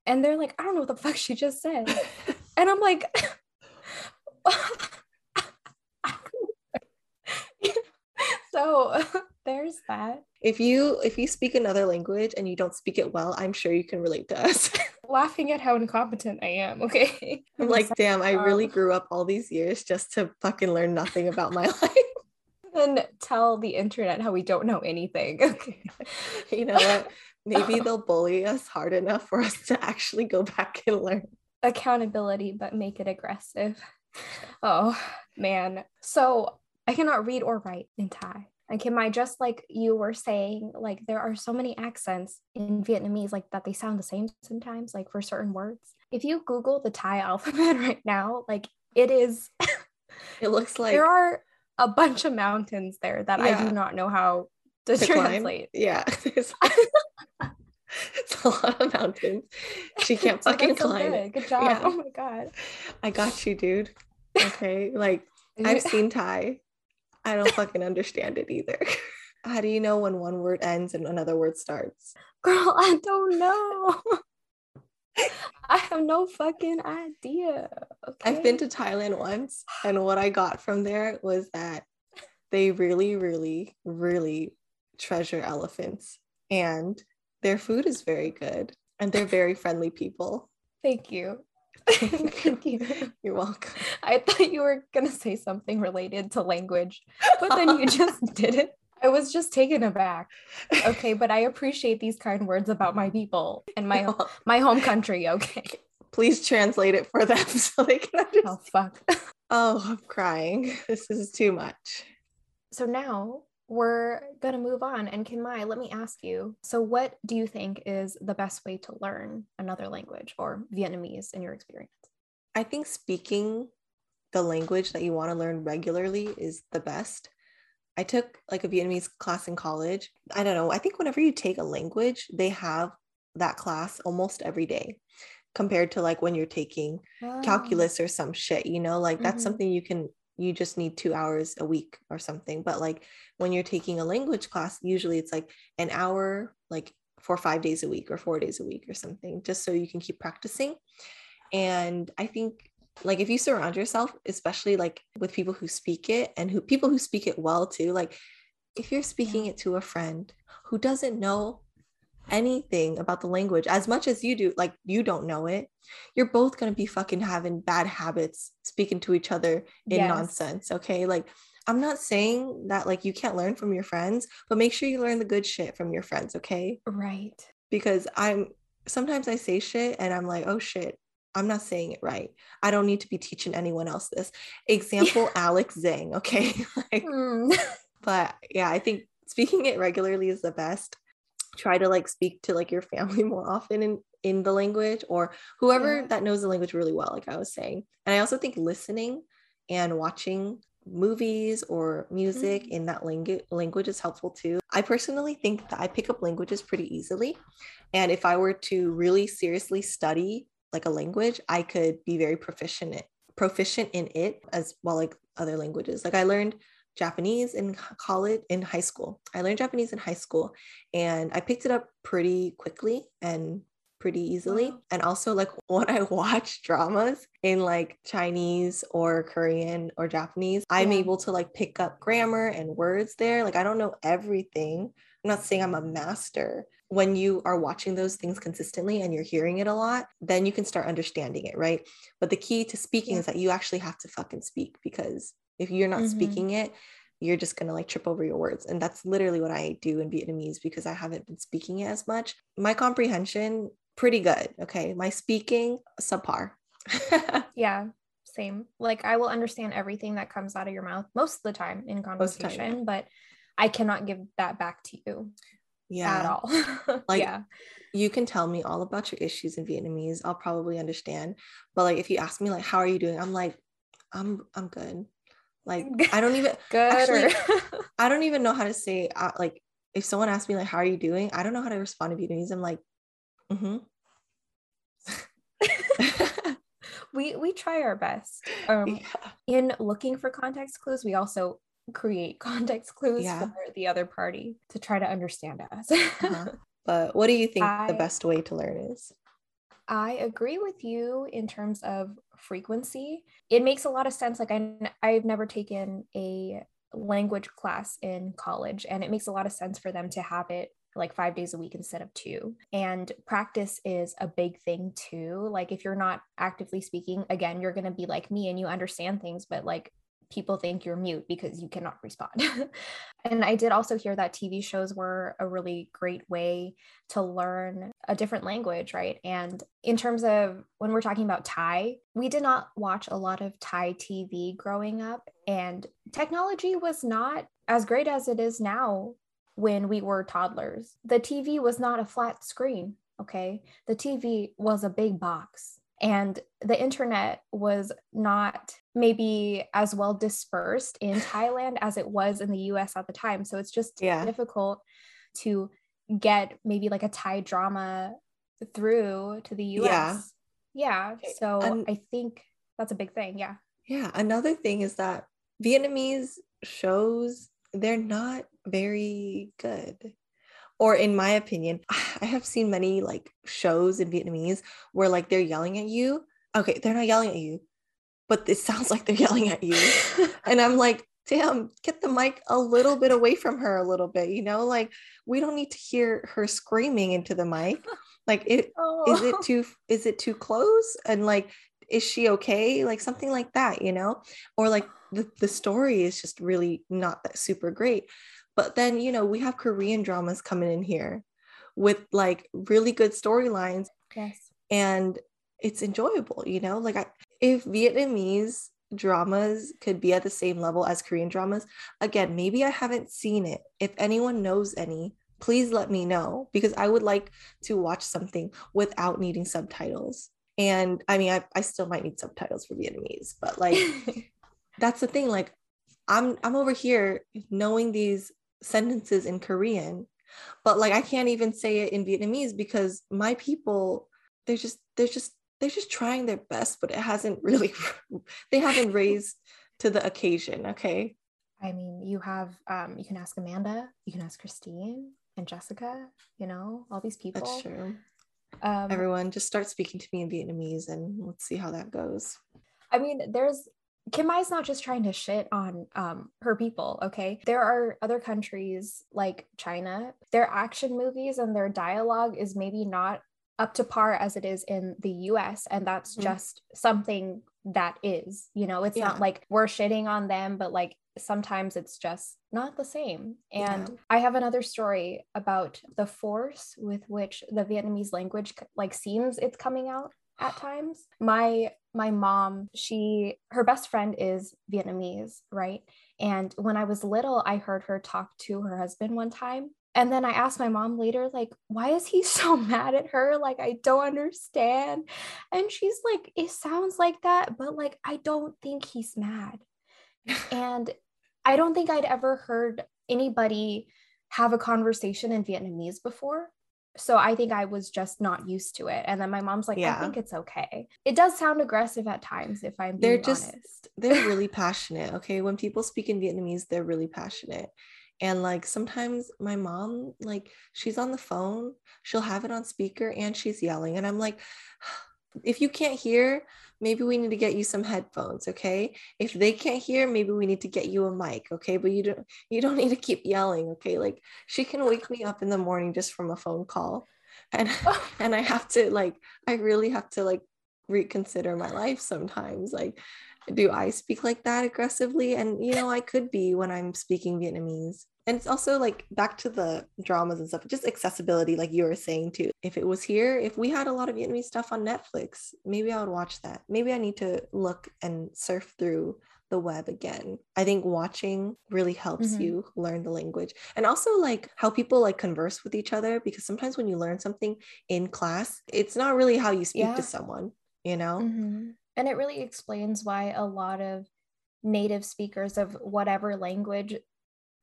and they're like, I don't know what the fuck she just said. and I'm like, so there's that. If you if you speak another language and you don't speak it well, I'm sure you can relate to us. Laughing at how incompetent I am, okay? I'm like, damn, I really um, grew up all these years just to fucking learn nothing about my life. And tell the internet how we don't know anything. Okay. you know what? Maybe they'll bully us hard enough for us to actually go back and learn accountability but make it aggressive oh man so i cannot read or write in thai and Kim, I just like you were saying, like there are so many accents in Vietnamese, like that they sound the same sometimes, like for certain words. If you Google the Thai alphabet right now, like it is, it looks like there are a bunch of mountains there that yeah. I do not know how to, to translate. Climb. Yeah. it's a lot of mountains. She can't fucking so climb. Good. good job. Yeah. Oh my god. I got you, dude. Okay. Like I've seen Thai. I don't fucking understand it either. How do you know when one word ends and another word starts? Girl, I don't know. I have no fucking idea. Okay? I've been to Thailand once, and what I got from there was that they really, really, really treasure elephants and their food is very good and they're very friendly people. Thank you. Thank you. You're welcome. I thought you were going to say something related to language, but then you just didn't. I was just taken aback. Okay, but I appreciate these kind words about my people and my my home country. Okay. Please translate it for them so they can oh, understand. Oh fuck. Oh, I'm crying. This is too much. So now we're going to move on. And Kimai, let me ask you so, what do you think is the best way to learn another language or Vietnamese in your experience? I think speaking the language that you want to learn regularly is the best. I took like a Vietnamese class in college. I don't know. I think whenever you take a language, they have that class almost every day compared to like when you're taking oh. calculus or some shit, you know, like that's mm-hmm. something you can you just need two hours a week or something. But like when you're taking a language class, usually it's like an hour, like for five days a week or four days a week or something, just so you can keep practicing. And I think like if you surround yourself, especially like with people who speak it and who people who speak it well too, like if you're speaking yeah. it to a friend who doesn't know anything about the language as much as you do like you don't know it you're both going to be fucking having bad habits speaking to each other in yes. nonsense okay like i'm not saying that like you can't learn from your friends but make sure you learn the good shit from your friends okay right because i'm sometimes i say shit and i'm like oh shit I'm not saying it right. I don't need to be teaching anyone else this. Example yeah. Alex Zhang, okay? like, mm. But yeah, I think speaking it regularly is the best try to like speak to like your family more often in in the language or whoever yeah. that knows the language really well like i was saying and i also think listening and watching movies or music mm-hmm. in that language language is helpful too i personally think that i pick up languages pretty easily and if i were to really seriously study like a language i could be very proficient proficient in it as well like other languages like i learned Japanese in college, in high school. I learned Japanese in high school and I picked it up pretty quickly and pretty easily. Wow. And also, like when I watch dramas in like Chinese or Korean or Japanese, I'm able to like pick up grammar and words there. Like, I don't know everything. I'm not saying I'm a master. When you are watching those things consistently and you're hearing it a lot, then you can start understanding it, right? But the key to speaking yeah. is that you actually have to fucking speak because If you're not Mhm. speaking it, you're just gonna like trip over your words. And that's literally what I do in Vietnamese because I haven't been speaking it as much. My comprehension, pretty good. Okay. My speaking, subpar. Yeah, same. Like I will understand everything that comes out of your mouth most of the time in the time, conversation, but I cannot give that back to you Yeah. at yeah. all. Like, yeah. You can tell me all about your issues in Vietnamese. I'll probably understand. But like if you ask me like how are you doing? I'm like, I'm I'm good. Like I don't even Good. actually, I don't even know how to say uh, like if someone asks me like how are you doing I don't know how to respond to Vietnamese I'm like mm-hmm we we try our best. Um yeah. in looking for context clues, we also create context clues Yeah. for the other party to try to understand us. Uh-huh. but what do you think the best way to learn is I agree with you in terms of frequency. It makes a lot of sense. Like I, I've never taken a language class in college, and it makes a lot of sense for them to have it like five days a week instead of two. And practice is a big thing too. Like if you're not actively speaking, again, you're going to be like me and you understand things, but like people think you're mute because you cannot respond. and I did also hear that TV shows were a really great way to learn a different language, right? And in terms of when we're talking about Thai, we did not watch a lot of Thai TV growing up, and technology was not as great as it is now when we were toddlers. The TV was not a flat screen, okay? The TV was a big box. And the internet was not maybe as well dispersed in Thailand as it was in the US at the time. So it's just Yeah. difficult to get maybe like a Thai drama through to the US. Yeah. Yeah. So and- I think that's a big thing. Yeah. yeah another thing is that Vietnamese shows they're not very good or in my opinion I have seen many like shows in Vietnamese where like they're yelling at you okay they're not yelling at you but it sounds like they're yelling at you. And i'm like damn get the mic a little bit away from her a little bit you know like we don't need to hear her screaming into the mic. Like it oh. is it too is it too close? And like is she okay? Like something like that you know? Or like the, the story is just really not that super great. But then you know we have korean dramas coming in here with like really good storylines. Yes. and it's enjoyable you know? Like I, if vietnamese dramas could be at the same level as korean dramas again maybe i haven't seen it. If anyone knows any please let me know because i would like to watch something without needing subtitles. And i mean i, I still might need subtitles for vietnamese but like that's the thing like i'm i'm over here knowing these sentences in korean but like i can't even say it in vietnamese because my people they're just they're just they're just trying their best but it hasn't really they haven't raised to the occasion okay I mean, you have um you can ask Amanda, you can ask Christine and Jessica, you know, all these people. that's true Um everyone just start speaking to me in vietnamese and let's see how that goes I mean, there's Kimai's not just trying to shit on um, her people, okay? There are other countries like China, their action movies and their dialogue is maybe not up to par as it is in the US. And that's Mhm. just something that is, you know, it's Yeah. not like we're shitting on them, but like sometimes it's just not the same. And Yeah. I have another story about the force with which the Vietnamese language like seems it's coming out at times. My my mom, she her best friend is Vietnamese, right? And when I was little, I heard her talk to her husband one time. And then I asked my mom later, like, why is he so mad at her? Like, I don't understand. And she's like, it sounds like that, but like, I don't think he's mad. And I don't think I'd ever heard anybody have a conversation in Vietnamese before. So I think I was just not used to it. And then my mom's like, Yeah. I think it's okay. It does sound aggressive at times if I'm they're just honest. they're really passionate okay when people speak in vietnamese they're really passionate and like sometimes my mom like she's on the phone she'll have it on speaker and she's yelling and i'm like if you can't hear maybe we need to get you some headphones okay? If they can't hear maybe we need to get you a mic okay? But you don't you don't need to keep yelling okay? Like she can wake me up in the morning just from a phone call and and i have to like i really have to like reconsider my life sometimes like do I speak like that aggressively? And you know, I could be when I'm speaking Vietnamese. And it's also like back to the dramas and stuff, just accessibility, like you were saying too. If it was here, if we had a lot of Vietnamese stuff on Netflix, maybe I would watch that. Maybe I need to look and surf through the web again. I think watching really helps mm-hmm. you learn the language and also like how people like converse with each other because sometimes when you learn something in class, it's not really how you speak yeah. to someone, you know? Mm-hmm. And it really explains why a lot of native speakers of whatever language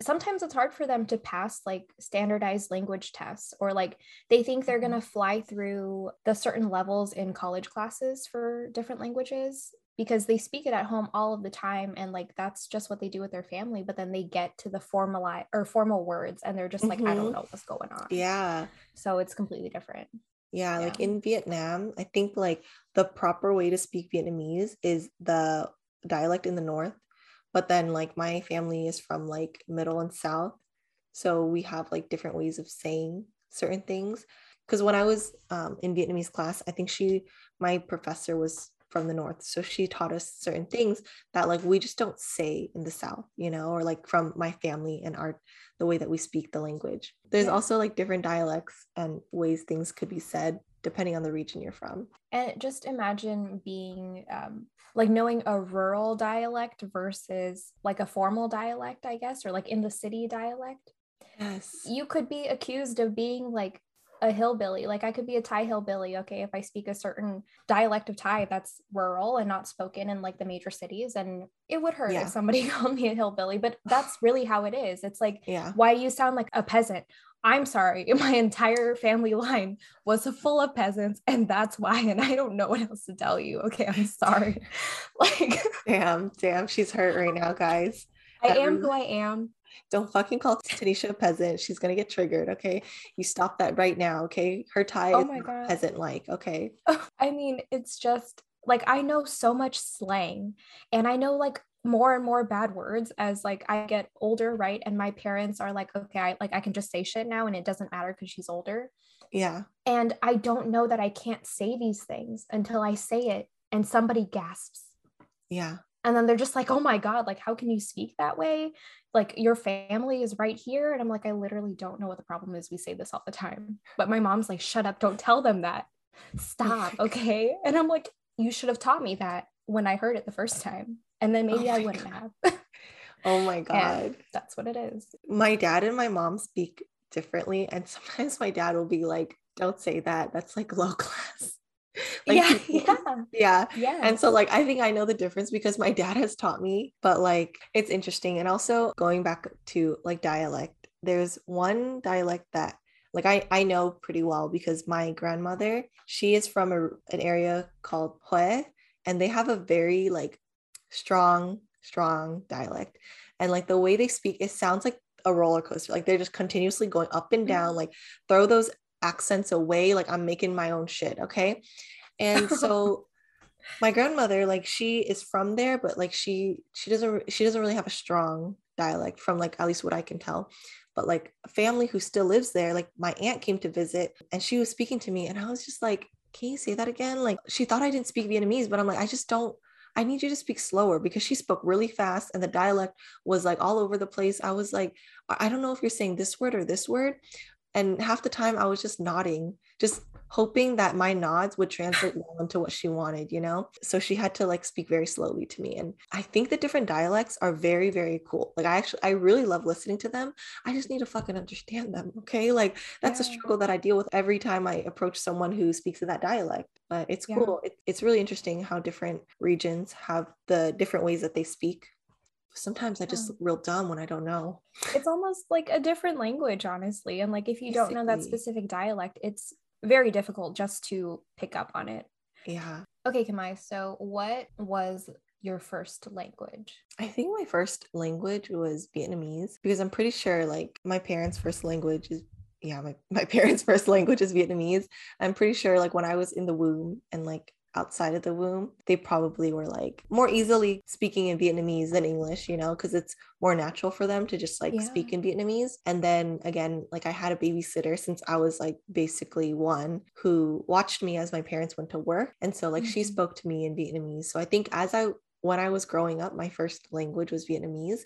sometimes it's hard for them to pass like standardized language tests or like they think they're going to mm-hmm. fly through the certain levels in college classes for different languages because they speak it at home all of the time and like that's just what they do with their family but then they get to the formal or formal words and they're just like mm-hmm. I don't mm-hmm. know what's going on. Yeah. So it's completely different. Yeah, yeah, like in Vietnam, I think like the proper way to speak Vietnamese is the dialect in the north but then like my family is from like middle and south so we have like different ways of saying certain things. Because when i was um, in vietnamese class i think she my professor was from the north so she taught us certain things that like we just don't say in the south you know or like from my family and our the way that we speak the language there's yeah. also like different dialects and ways things could be said depending on the region you're from. And just imagine being um, like knowing a rural dialect versus like a formal dialect, I guess, or like in the city dialect. Yes. You could be accused of being like a hillbilly. Like I could be a Thai hillbilly, okay, if I speak a certain dialect of Thai that's rural and not spoken in like the major cities. And it would hurt yeah. if somebody called me a hillbilly, but that's really how it is. It's like, yeah. why do you sound like a peasant? I'm sorry, my entire family line was full of peasants, and that's why. And I don't know what else to tell you. Okay, I'm sorry. like, damn, damn, she's hurt right now, guys. I am who I am. Don't fucking call Tanisha a peasant. She's gonna get triggered. Okay, you stop that right now. Okay, her Thai oh God. peasant like. Okay. I mean, it's just like I know so much slang, and I know like more and more bad words as like I get older, right? And my parents are like, okay, I like I can just say shit now and it doesn't matter because she's older. Yeah. And I don't know that I can't say these things until I say it and somebody gasps. Yeah. And then they're just like, oh my God, like, how can you speak that way? Like, your family is right here. And I'm like, I literally don't know what the problem is. We say this all the time. But my mom's like, shut up, don't tell them that. Oh Stop. Okay. And I'm like, you should have taught me that when I heard it the first time and then oh maybe oh I wouldn't God. have. oh my God. And that's what it is. My dad and my mom speak differently. And sometimes my dad will be like, don't say that. That's like low class. like, yeah, yeah, yeah, yeah. And so, like, I think I know the difference because my dad has taught me, but like, it's interesting. And also, going back to like dialect, there's one dialect that like I, I know pretty well because my grandmother she is from a, an area called Hue and they have a very like strong, strong dialect. And like the way they speak, it sounds like a roller coaster. Like they're just continuously going up and down, mm-hmm. like throw those accents away. Like I'm making my own shit. Okay. And so my grandmother, like she is from there, but like she she doesn't she doesn't really have a strong dialect from like at least what I can tell. But like a family who still lives there, like my aunt came to visit and she was speaking to me and I was just like, can you say that again? Like she thought I didn't speak Vietnamese, but I'm like, I just don't I need you to speak slower because she spoke really fast and the dialect was like all over the place. I was like, I don't know if you're saying this word or this word. And half the time I was just nodding, just hoping that my nods would translate well into what she wanted, you know? So she had to like speak very slowly to me. And I think the different dialects are very, very cool. Like I actually, I really love listening to them. I just need to fucking understand them. Okay. Like that's yeah. a struggle that I deal with every time I approach someone who speaks in that dialect. But it's yeah. cool. It, it's really interesting how different regions have the different ways that they speak sometimes I just look real dumb when I don't know. It's almost like a different language, honestly. And like if you Basically. don't know that specific dialect, it's very difficult just to pick up on it. Yeah. Okay, Kimai. So, what was your first language? I think my first language was Vietnamese because I'm pretty sure like my parents' first language is yeah, my, my parents' first language is Vietnamese. I'm pretty sure like when I was in the womb and like outside of the womb, they probably were like more easily speaking in Vietnamese than English, you know, because it's more natural for them to just like yeah. speak in Vietnamese. And then again, like I had a babysitter since I was like basically one who watched me as my parents went to work. And so like mm-hmm. she spoke to me in Vietnamese. So I think as I when I was growing up, my first language was Vietnamese.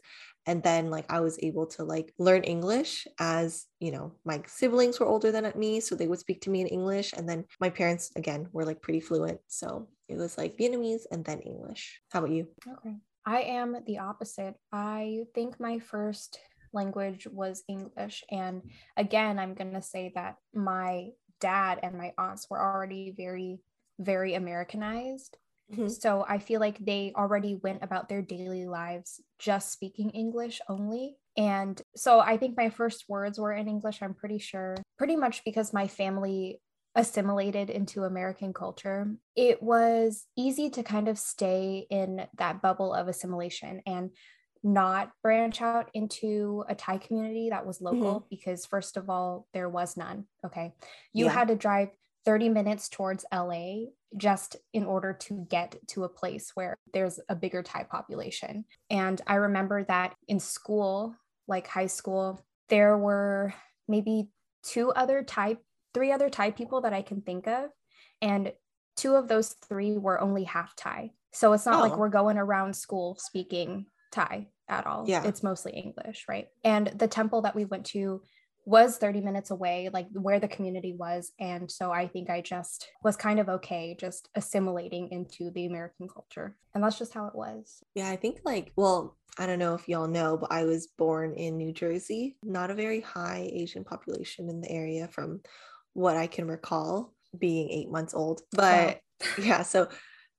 And then like I was able to like learn English as, you know, my siblings were older than me. So they would speak to me in English. And then my parents, again, were like pretty fluent. So it was like Vietnamese and then English. How about you? Okay. I am the opposite. I think my first language was English. And again, I'm going to say that my dad and my aunts were already very, very Americanized. Mm-hmm. So I feel like they already went about their daily lives just speaking English only. And so I think my first words were in English, I'm pretty sure, pretty much because my family assimilated into American culture. It was easy to kind of stay in that bubble of assimilation and not branch out into a Thai community that was local mm-hmm. because, first of all, there was none. Okay. You yeah. had to drive 30 minutes towards LA just in order to get to a place where there's a bigger Thai population. And I remember that in school, like high school, there were maybe two other Thai, three other Thai people that I can think of. And two of those three were only half Thai. So it's not oh. like we're going around school speaking Thai at all. Yeah. It's mostly English, right? And the temple that we went to was 30 minutes away, like where the community was. And so I think I just was kind of okay just assimilating into the American culture. And that's just how it was. Yeah, I think like, well, I don't know if y'all know, but I was born in New Jersey, not a very high Asian population in the area from what I can recall being eight months old. But yeah, so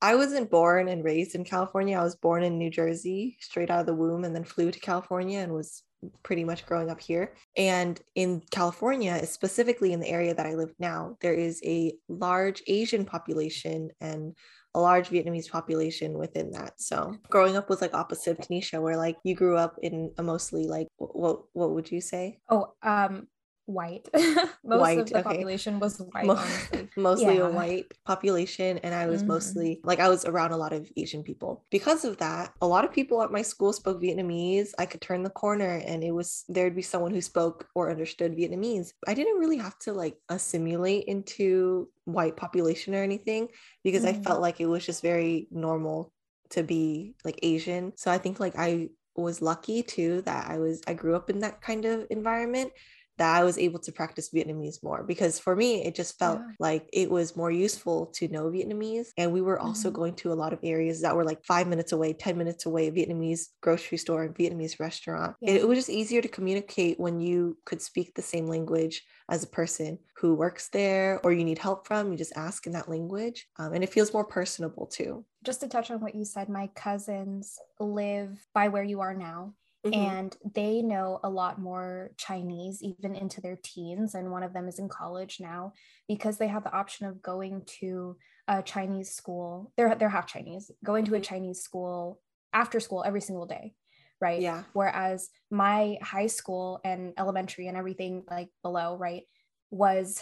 I wasn't born and raised in California. I was born in New Jersey straight out of the womb and then flew to California and was pretty much growing up here. And in California, specifically in the area that I live now, there is a large Asian population and a large Vietnamese population within that. So growing up was like opposite of Tanisha, where like you grew up in a mostly like what what would you say? Oh, um, white. Most white, of the okay. population was white. mostly yeah. a white population. And I was mm-hmm. mostly like, I was around a lot of Asian people. Because of that, a lot of people at my school spoke Vietnamese. I could turn the corner and it was, there'd be someone who spoke or understood Vietnamese. I didn't really have to like assimilate into white population or anything because mm-hmm. I felt like it was just very normal to be like Asian. So I think like I was lucky too that I was I grew up in that kind of environment that I was able to practice Vietnamese more because for me, it just felt yeah. like it was more useful to know Vietnamese. And we were also mm-hmm. going to a lot of areas that were like five minutes away, 10 minutes away, Vietnamese grocery store and Vietnamese restaurant. Yeah. It, it was just easier to communicate when you could speak the same language as a person who works there or you need help from, you just ask in that language. Um, and it feels more personable too. Just to touch on what you said, my cousins live by where you are now. Mm-hmm. And they know a lot more Chinese, even into their teens. And one of them is in college now because they have the option of going to a Chinese school. They're, they're half Chinese, going to a mm-hmm. Chinese school after school every single day. Right. Yeah. Whereas my high school and elementary and everything like below, right, was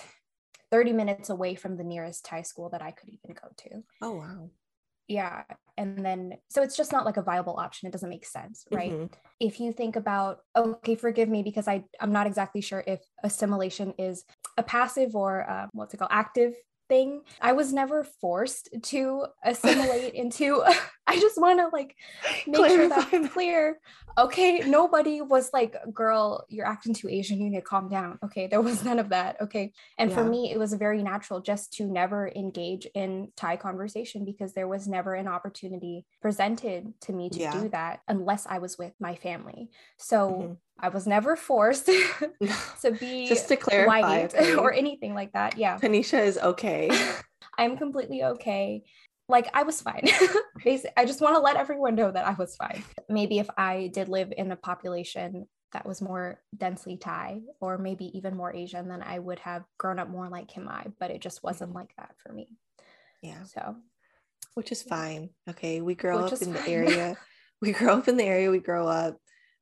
30 minutes away from the nearest Thai school that I could even go to. Oh, wow yeah and then so it's just not like a viable option it doesn't make sense right mm-hmm. if you think about okay forgive me because i i'm not exactly sure if assimilation is a passive or uh, what's it called active thing. I was never forced to assimilate into I just want to like make Clarify sure that's clear. Okay, nobody was like, "Girl, you're acting too Asian. You need to calm down." Okay, there was none of that. Okay, and yeah. for me, it was very natural just to never engage in Thai conversation because there was never an opportunity presented to me to yeah. do that unless I was with my family. So mm-hmm. I was never forced to be just to clarify white okay. or anything like that. Yeah. Tanisha is okay. I'm completely okay. Like I was fine. I just want to let everyone know that I was fine. Maybe if I did live in a population that was more densely Thai or maybe even more Asian, then I would have grown up more like Kimai, but it just wasn't mm-hmm. like that for me. Yeah. So which is fine. Okay. We grow which up in fine. the area. We grow up in the area we grow up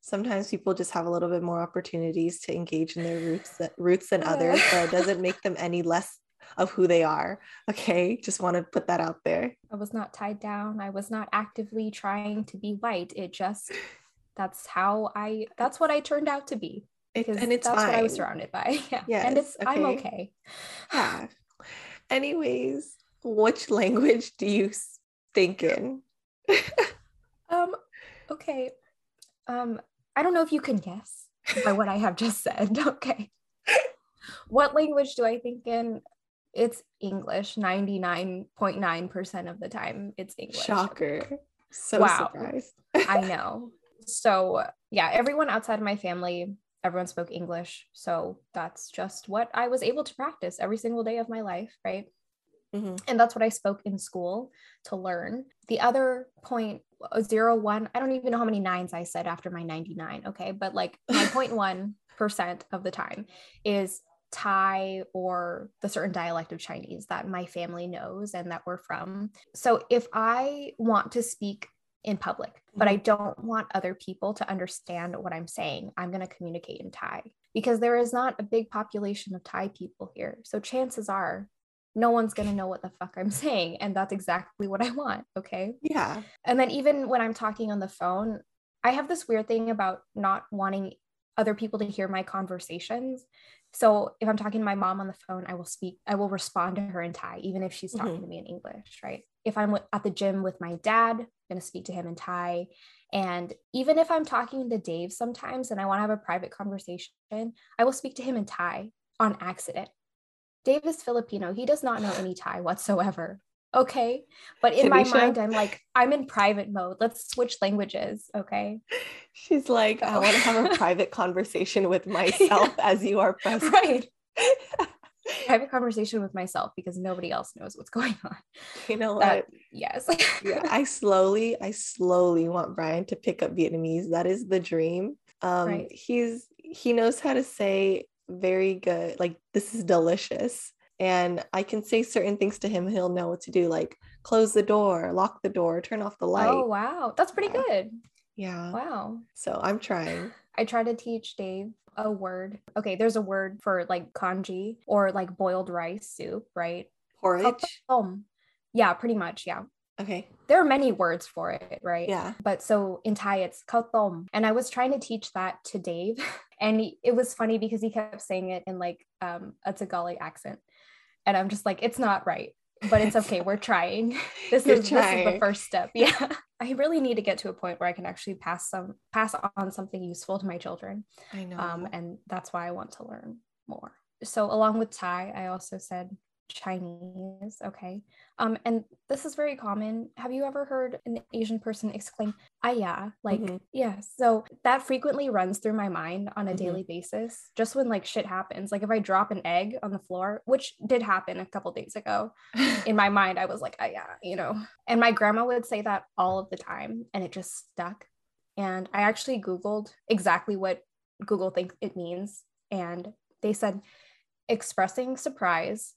sometimes people just have a little bit more opportunities to engage in their roots roots than others but it doesn't make them any less of who they are okay just want to put that out there i was not tied down i was not actively trying to be white it just that's how i that's what i turned out to be because and it's that's fine. what i was surrounded by yeah yes, and it's okay. i'm okay yeah anyways which language do you think in um Okay. Um, I don't know if you can guess by what I have just said. Okay. what language do I think in? It's English 99.9% of the time. It's English. Shocker. So Wow. surprised. I know. So, yeah, everyone outside of my family, everyone spoke English. So that's just what I was able to practice every single day of my life, right? Mhm. And that's what I spoke in school to learn. The other uh, zero, one, I don't even know how many nines I said after my 99. Okay. But like my 0.1% of the time is Thai or the certain dialect of Chinese that my family knows and that we're from. So if I want to speak in public, but I mm-hmm. don't want other people to understand what I'm saying, I'm going to communicate in Thai because there is not a big population of Thai people here. So chances are no one's going to know what the fuck I'm saying. And that's exactly what I want. Okay. Yeah. And then even when I'm talking on the phone, I have this weird thing about not wanting other people to hear my conversations. So if I'm talking to my mom on the phone, I will speak, I will respond to her in Thai, even if she's talking Mhm. to me in English, right? If I'm at the gym with my dad, I'm going to speak to him in Thai. And even if I'm talking to Dave sometimes and I want to have a private conversation, I will speak to him in Thai on accident. Dave is Filipino. He does not know any Thai whatsoever. Okay. But in my mind, I'm like, I'm in private mode. Let's switch languages. Okay. She's like, I want to have a private conversation with myself as you are present. Right. Private conversation with myself because nobody else knows what's going on. You know what? That, yes. yeah, I slowly, I slowly want Brian to pick up Vietnamese. That is the dream. Um, Right. he's he knows how to say very good, like this is delicious. And I can say certain things to him, he'll know what to do, like close the door, lock the door, turn off the light. oh, wow. That's pretty Yeah. good. Yeah. Wow. So I'm trying. I try to teach Dave a word. Okay. There's a word for like congee or like boiled rice soup, right? Porridge. Um, yeah, pretty much. Yeah. Okay. There are many words for it, right? Yeah. But so in Thai, it's kautom. And I was trying to teach that to Dave. And he- it was funny because he kept saying it in like um, a Tagalog accent. And I'm just like, it's not right, but it's okay. We're trying. This is, this is the first step. Yeah. I really need to get to a point where I can actually pass some pass on something useful to my children. I know. Um, and that's why I want to learn more. So along with Thai, I also said Chinese. Okay. Um, and this is very common. Have you ever heard an Asian person exclaim, ah yeah, like Mhm. yeah. So that frequently runs through my mind on a Mhm. daily basis, just when like shit happens. Like if I drop an egg on the floor, which did happen a couple days ago, in my mind, I was like, ah yeah, you know. And my grandma would say that all of the time, and it just stuck. And I actually Googled exactly what Google thinks it means. And they said expressing surprise,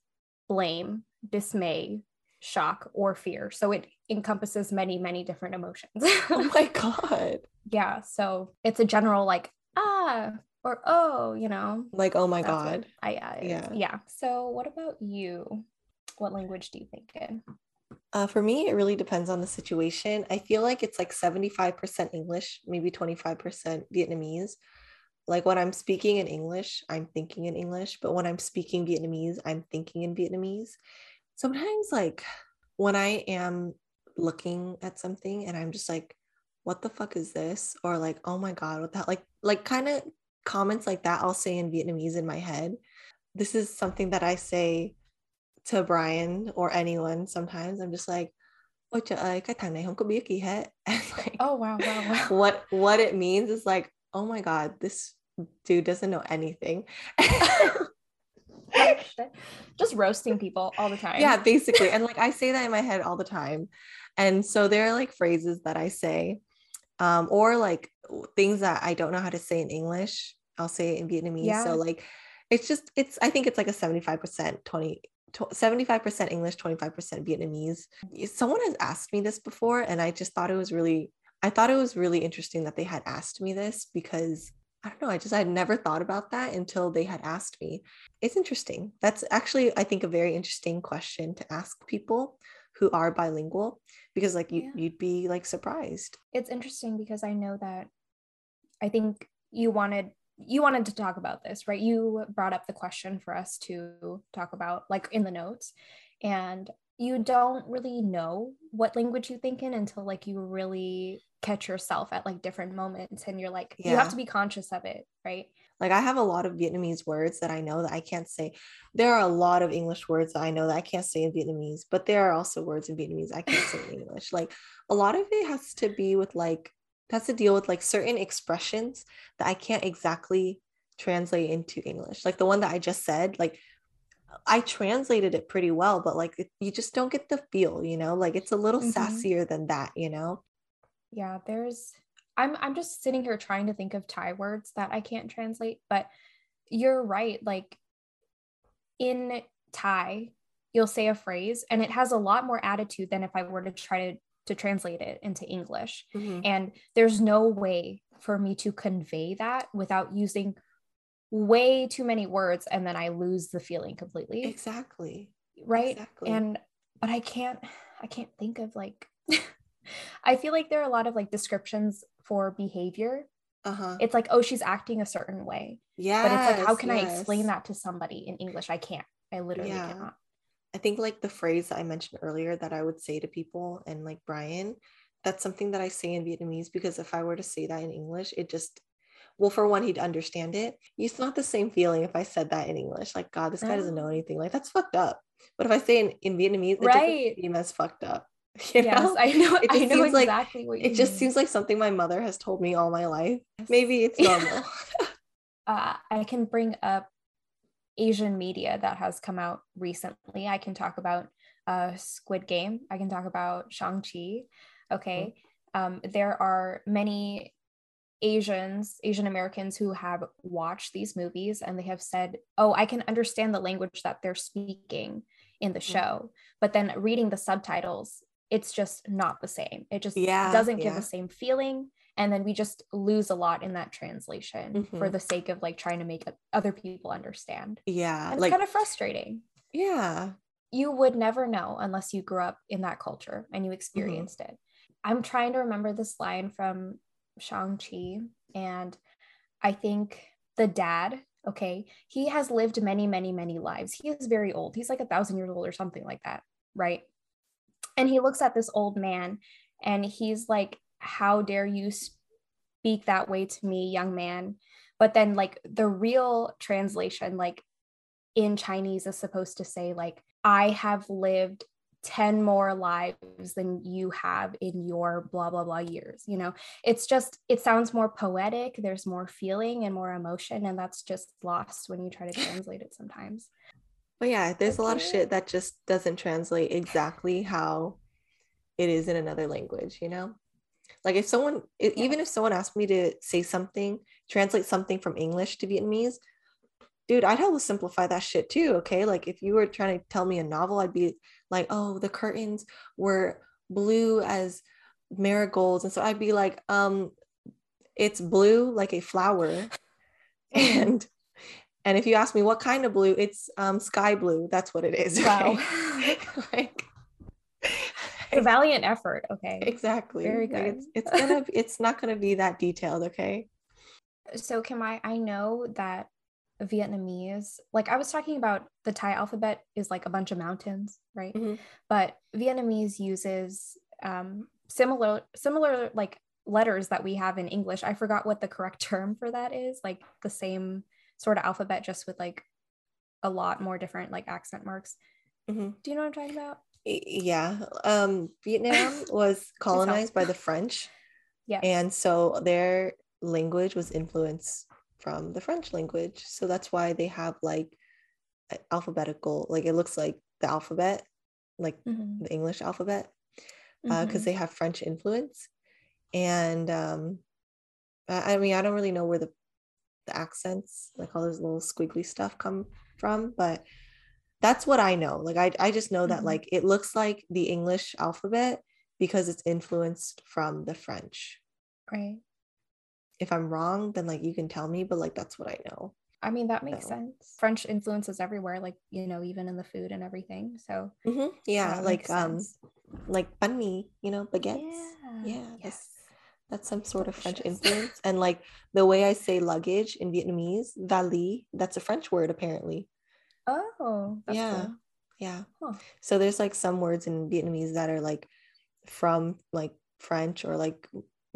blame, dismay, shock, or fear. So it encompasses many, many different emotions. oh my god. yeah. So it's a general like, ah, or oh, you know. Like, oh my god. I, yeah. Yeah. Yeah. So what about you? What language do you think in? Uh, for me, it really depends on the situation. I feel like it's like 75% English, maybe 25% Vietnamese. Like when I'm speaking in English, I'm thinking in English, but when I'm speaking Vietnamese, I'm thinking in Vietnamese. Sometimes, like when I am looking at something and I'm just like, what the fuck is this? Or like, oh my God, what that? Like, like kind of comments like that, I'll say in Vietnamese in my head. This is something that I say to Brian or anyone sometimes. I'm just like, ôi trời ơi, cái thằng này không có biết gì hết. And like, Oh wow, wow, wow. what what it means is like, oh my god, this dude doesn't know anything. Just roasting people all the time. yeah, basically. And like I say that in my head all the time. And so there are like phrases that I say, um, or like things that I don't know how to say in English. I'll say it in Vietnamese. Yeah. So like it's just it's I think it's like a 75% 20 75% English, 25% Vietnamese. Someone has asked me this before and I just thought it was really I thought it was really interesting that they had asked me this because I don't know, I just I had never thought about that until they had asked me. It's interesting. That's actually I think a very interesting question to ask people who are bilingual because like you Yeah. you'd be like surprised. it's interesting because I know that I think you wanted you wanted to talk about this, right? You brought up the question for us to talk about like in the notes. And you don't really know what language you think in until like you really catch yourself at like different moments and you're like you have to be conscious of it right Like I have a lot of Vietnamese words that I know that I can't say. There are a lot of English words that I know that I can't say in Vietnamese, but there are also words in Vietnamese I can't say in English. Like a lot of it has to be with like has to deal with like certain expressions that I can't exactly translate into English. Like the one that I just said, like I translated it pretty well, but like it, you just don't get the feel, you know? Like it's a little Mhm. sassier than that, you know? yeah there's i'm i'm just sitting here trying to think of thai words that i can't translate but you're right like in thai you'll say a phrase and it has a lot more attitude than if i were to try to to translate it into english Mhm. and there's no way for me to convey that without using way too many words and then i lose the feeling completely Exactly. right exactly. and but i can't i can't think of like i feel like there are a lot of like descriptions for behavior Uh-huh. it's like oh she's acting a certain way Yeah. but it's like how can i explain that to somebody in english i can't i literally Yeah. cannot I think like the phrase that I mentioned earlier that I would say to people and like Brian, that's something that I say in Vietnamese because if I were to say that in English, it just well, for one, he'd understand it. It's not the same feeling if I said that in English. Like, God, this guy doesn't know Oh. anything. Like, that's fucked up. But if I say in, in Vietnamese, it Right. doesn't seem as fucked up. You yes know? i know It i just know seems like- exactly what you It just seems like something my mother has told me all my life. Maybe it's normal. uh, I can bring up Asian media that has come out recently. I can talk about uh, Squid Game. I can talk about Shang-Chi. Okay. Um, there are many Asians, Asian Americans who have watched these movies and they have said, Oh, I can understand the language that they're speaking in the Mhm. show. But then reading the subtitles, it's just not the same. It just Yeah, doesn't give yeah. the same feeling. And then we just lose a lot in that translation for Mhm. the sake of like trying to make other people understand. yeah. And it's kind of frustrating. yeah. You would never know unless you grew up in that culture and you experienced it. I'm trying to remember this line from Shang-Chi, and I think the dad, okay, he has lived many, many, many lives. He is very old. He's like a thousand years old or something like that, right? And he looks at this old man and he's like, How dare you speak that way to me, young man? But then, like, the real translation, like in Chinese, is supposed to say, like, I have lived 10 more lives than you have in your blah, blah, blah years. You know, it's just, it sounds more poetic. There's more feeling and more emotion. And that's just lost when you try to translate it sometimes. But yeah, there's a lot of shit that just doesn't translate exactly how it is in another language, you know? Like if someone, e- even if someone asked me to say something, translate something from English to Vietnamese, dude, I'd help simplify that shit too, okay? Like if you were trying to tell me a novel, I'd be like, oh, the curtains were blue as marigolds. And so I'd be like, um, it's blue like a flower. And and if you ask me what kind of blue, it's um sky blue. That's what it is. Wow. okay? like It's a valiant effort. Okay. exactly. Very Like, it's, good. it's gonna it's not gonna be that detailed, okay? So, Kim, I, I know that Vietnamese, like I was talking about the Thai alphabet is like a bunch of mountains, right? Mhm. But Vietnamese uses um, similar, similar like letters that we have in English. I forgot what the correct term for that is, like the same sort of alphabet, just with like a lot more different like accent marks. Mhm. Do you know what I'm talking about? Yeah. Um Vietnam was colonized by the French. Yeah. And so their language was influenced from the French language. So that's why they have like alphabetical, like it looks like the alphabet, like Mhm. the English alphabet, because Mhm. they have French influence. And um, I, mean, I don't really know where the, the accents, like all those little squiggly stuff come from, but that's what I know. Like I, I just know that Mhm. like it looks like the English alphabet because it's influenced from the French. right. If I'm wrong, then like you can tell me, but like that's what I know. I mean, that makes So- sense. French influences everywhere, like, you know, even in the food and everything. So, Mhm. Yeah, like um, like banh mi, you know, baguettes. Yeah. Yeah, that's Yes. that's some sort of French influence. And like the way I say luggage in Vietnamese, vali, that's a French word apparently. Oh, that's Yeah. cool. Yeah. Huh. So there's like some words in Vietnamese that are like from like French or like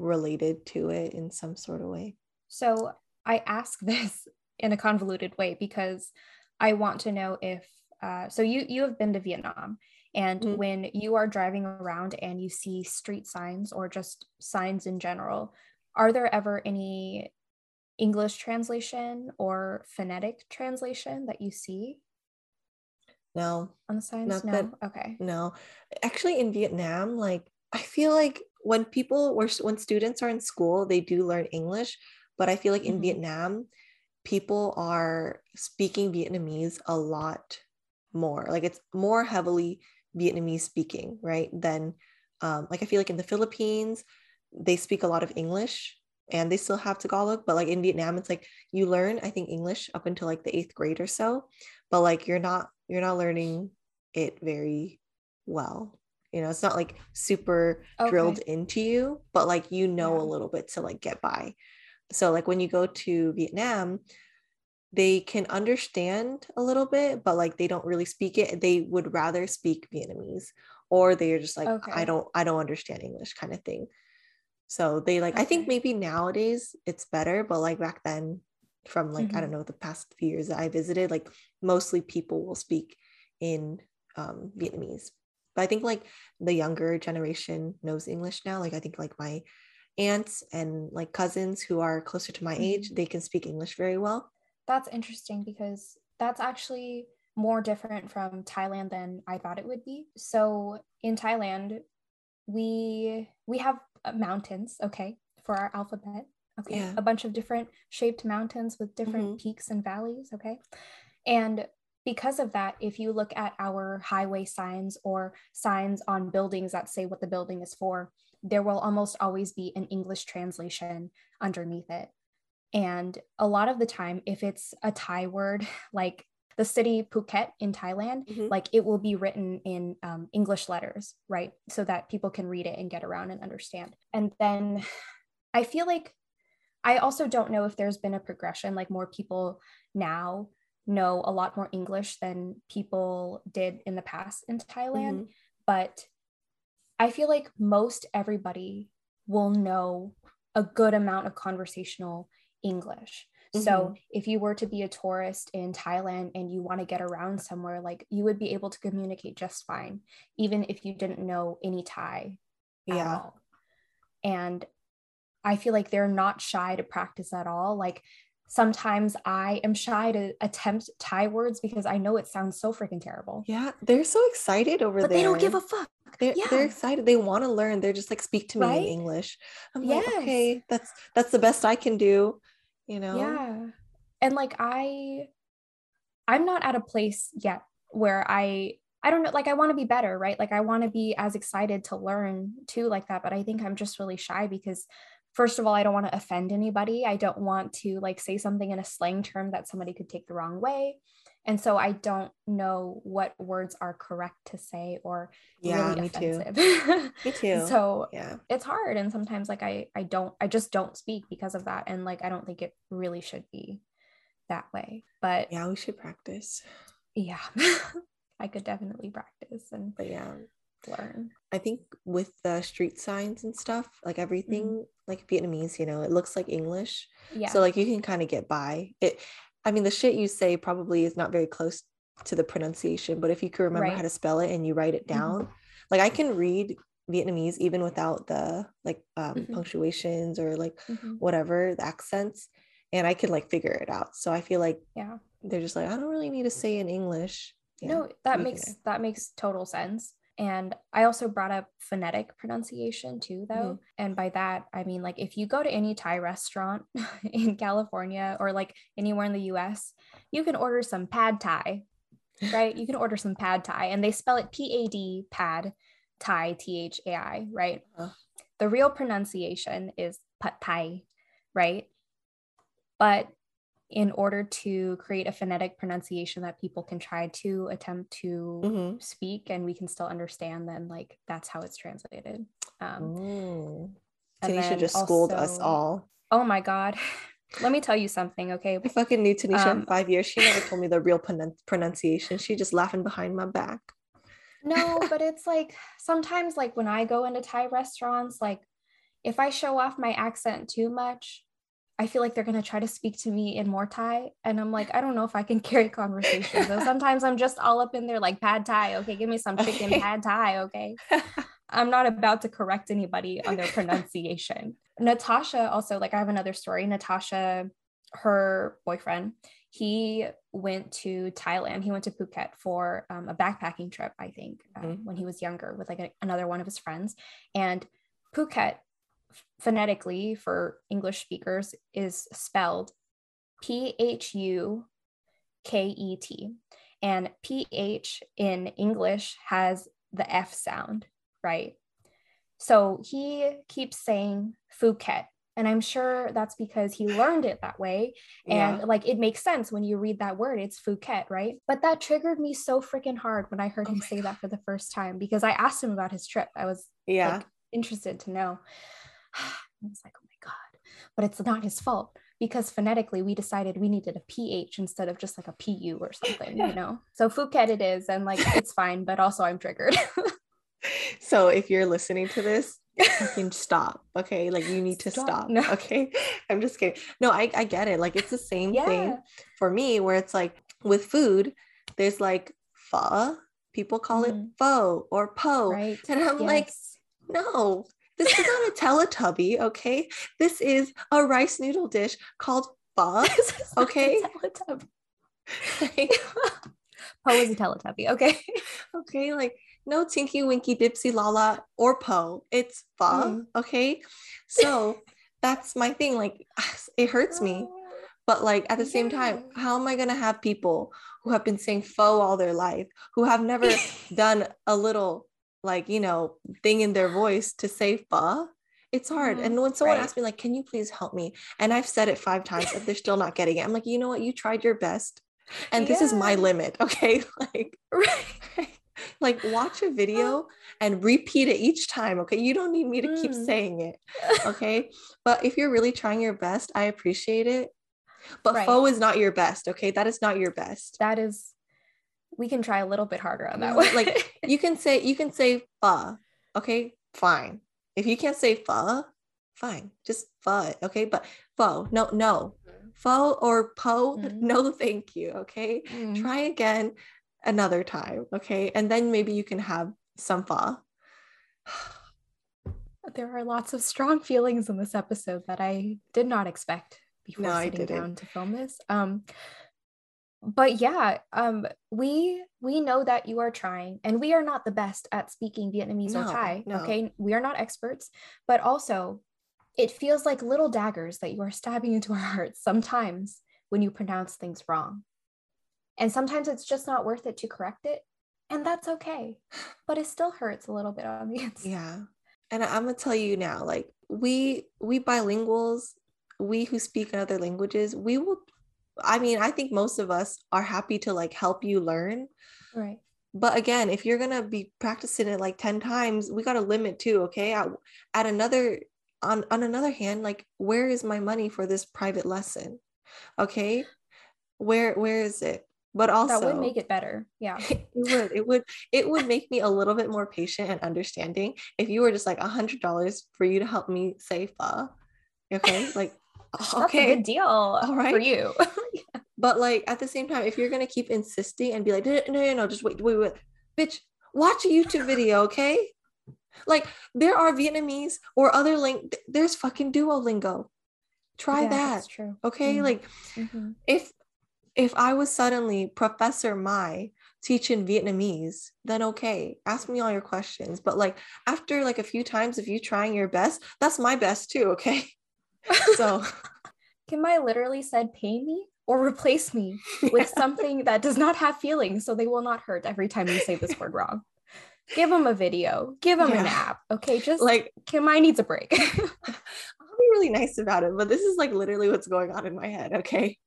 related to it in some sort of way. So I ask this in a convoluted way because I want to know if uh, so you you have been to Vietnam and Mhm. when you are driving around and you see street signs or just signs in general, are there ever any English translation or phonetic translation that you see No, on the signs? Not no. that- okay. no. Actually, in Vietnam, like I feel like when people were when students are in school, they do learn English, but I feel like in Mhm. Vietnam, people are speaking Vietnamese a lot more. Like it's more heavily Vietnamese speaking, right? Than um, like I feel like in the Philippines, they speak a lot of English and they still have Tagalog, but like in Vietnam, it's like you learn, I think, English up until like the eighth grade or so, but like you're not you're not learning it very well. You know, it's not like super drilled into you, but like you know Yeah. a little bit to like get by. So like when you go to Vietnam, they can understand a little bit, but like they don't really speak it. They would rather speak Vietnamese, or they're just like, I don't, I don't understand English kind of thing. So they like, I think maybe nowadays it's better, but like back then, from like, I Mhm. don't know, the past few years that I visited, like mostly people will speak in um, Vietnamese. But I think like the younger generation knows English now. Like I think like my aunts and like cousins who are closer to my age, they can speak English very well. That's interesting because that's actually more different from Thailand than I thought it would be. So in Thailand, we we have uh, mountains, okay, for our alphabet. Okay, Yeah. a bunch of different shaped mountains with different peaks and valleys, okay? And because of that, if you look at our highway signs or signs on buildings that say what the building is for, there will almost always be an English translation underneath it. And a lot of the time, if it's a Thai word, like the city Phuket in Thailand, Mhm. like it will be written in um, English letters, right? So that people can read it and get around and understand. And then I feel like I also don't know if there's been a progression, like more people now know a lot more English than people did in the past in Thailand. Mhm. But I feel like most everybody will know a good amount of conversational English. So if you were to be a tourist in Thailand and you want to get around somewhere, like you would be able to communicate just fine, even if you didn't know any Thai at Yeah. all. And I feel like they're not shy to practice at all. Like sometimes I am shy to attempt Thai words because I know it sounds so freaking terrible. Yeah. They're so excited over But there. they don't give a fuck. they're, yeah. they're excited. They want to learn. They're just like speak to me Right? in English. I'm Yes. like, okay, that's that's the best I can do. You know? Yeah. And like I I'm not at a place yet where I I don't know like I want to be better, right? Like I want to be as excited to learn too like that, but I think I'm just really shy because first of all, I don't want to offend anybody. I don't want to like say something in a slang term that somebody could take the wrong way. And so I don't know what words are correct to say or Yeah, really me too. offensive. Me too. so yeah. it's hard and sometimes like I I don't I just don't speak because of that and like I don't think it really should be that way. But Yeah, we should practice. yeah. I could definitely practice and But yeah. Learn. I think with the street signs and stuff, like everything Mm-hmm. like Vietnamese, you know, it looks like English. Yeah. So like you can kind of get by. It I mean the shit you say probably is not very close to the pronunciation, but if you can remember Right. how to spell it and you write it Mhm. down, like I can read Vietnamese even without the like um, Mhm. punctuations or like Mhm. whatever the accents and I can like figure it out. So I feel like Yeah. they're just like I don't really need to say in English. Yeah, no, that makes that makes total sense. And I also brought up phonetic pronunciation too, though. And by that, I mean like if you go to any Thai restaurant in California or like anywhere in the US, you can order some pad Thai, right? you can order some pad Thai, and they spell it P A D pad Thai T H A I, right? Uh-huh. The real pronunciation is pad Thai, right? But in order to create a phonetic pronunciation that people can try to attempt to Mhm. speak and we can still understand, then like that's how it's translated. Um, Tanisha just schooled us all. Oh my God. let me tell you something, okay? I fucking knew Tanisha Um, in five years. She never told me the real pronun- pronunciation. She just laughing behind my back. No, but it's like sometimes, like when I go into Thai restaurants, like if I show off my accent too much, I feel like they're gonna try to speak to me in more Thai, and I'm like, I don't know if I can carry conversation. So sometimes I'm just all up in there like pad Thai. Okay, give me some chicken pad Thai. Okay, I'm not about to correct anybody on their pronunciation. Natasha also like I have another story. Natasha, her boyfriend, he went to Thailand. He went to Phuket for um, a backpacking trip, I think, um, Mhm. when he was younger with like a- another one of his friends. And Phuket, phonetically for English speakers, is spelled P H U K E T. And PH in English has the F sound, right? So he keeps saying Phuket. And I'm sure that's because he learned it that way. And Yeah. like it makes sense when you read that word, it's Phuket, right? But that triggered me so freaking hard when I heard Oh him say that for the first time because I asked him about his trip. I was yeah. like, interested to know. I was like, oh my God. But it's not his fault because phonetically we decided we needed a PH instead of just like a PU or something, you know? So Phuket it is. And like, it's fine, but also I'm triggered. so if you're listening to this, fucking stop. Okay. Like you need to Stop. stop. No. Okay. I'm just kidding. No, I, I get it. Like it's the same thing for me where it's like with food, there's like pho. People call it Mhm. pho or po. Right. And I'm like, no, this is not a Teletubby. Okay. This is a rice noodle dish called pho. Okay. Teletubby. Like, Poe is a Teletubby. Okay. okay. Like, no Tinky Winky Dipsy Laa-Laa or Po. It's pho. Mm. Okay. So that's my thing. Like, it hurts me. But like at the same time, how am I gonna have people who have been saying faux all their life, who have never done a little like you know thing in their voice to say pho? It's hard. Mhm, And when someone right. asks me like, "Can you please help me?" and I've said it five times, and they're still not getting it, I'm like, you know what? You tried your best, and this is my limit. Okay, like. Right. like watch a video and repeat it each time okay you don't need me to keep Mm. saying it okay but if you're really trying your best i appreciate it but Right. faux is not your best okay that is not your best That is, we can try a little bit harder on that one. like, you can say you can say pho okay fine if you can't say pho fine just pho it, okay but pho no no pho or po Mhm. no thank you okay Mm. try again another time okay and then maybe you can have some pho There are lots of strong feelings in this episode that I did not expect before No, I sitting didn't. down to film this. Um, but yeah, um, we we know that you are trying, and we are not the best at speaking Vietnamese or Thai. no. Okay, we are not experts, but also it feels like little daggers that you are stabbing into our hearts sometimes when you pronounce things wrong, and sometimes it's just not worth it to correct it, and that's okay. But it still hurts a little bit on the inside. Yeah. And I'm gonna tell you now, like we we bilinguals, we who speak in other languages, we will I mean, I think most of us are happy to like help you learn. Right. But again, if you're gonna be practicing it like 10 times, we got a limit too, okay? At, at another on on another hand, like where is my money for this private lesson? Okay? Where where is it? But also that would make it better. Yeah. it would it would it would make me a little bit more patient and understanding if you were just like a hundred dollars for you to help me say pho uh, okay like That's a okay good deal all right for you. but like at the same time if you're gonna keep insisting and be like no no no, no just wait wait wait bitch watch a youtube video okay like there are vietnamese or other link there's fucking duolingo try Yeah, that That's true. okay Mm. like Mhm. if if I was suddenly Professor Mai teaching Vietnamese, then okay, ask me all your questions. But like after like a few times of you trying your best, that's my best too, okay? So Kimai literally said, pay me or replace me with something that does not have feelings so they will not hurt every time you say this word wrong. Give them a video, give them an app. Okay. Just like Kimai needs a break. I'll be really nice about it, but this is like literally what's going on in my head, okay?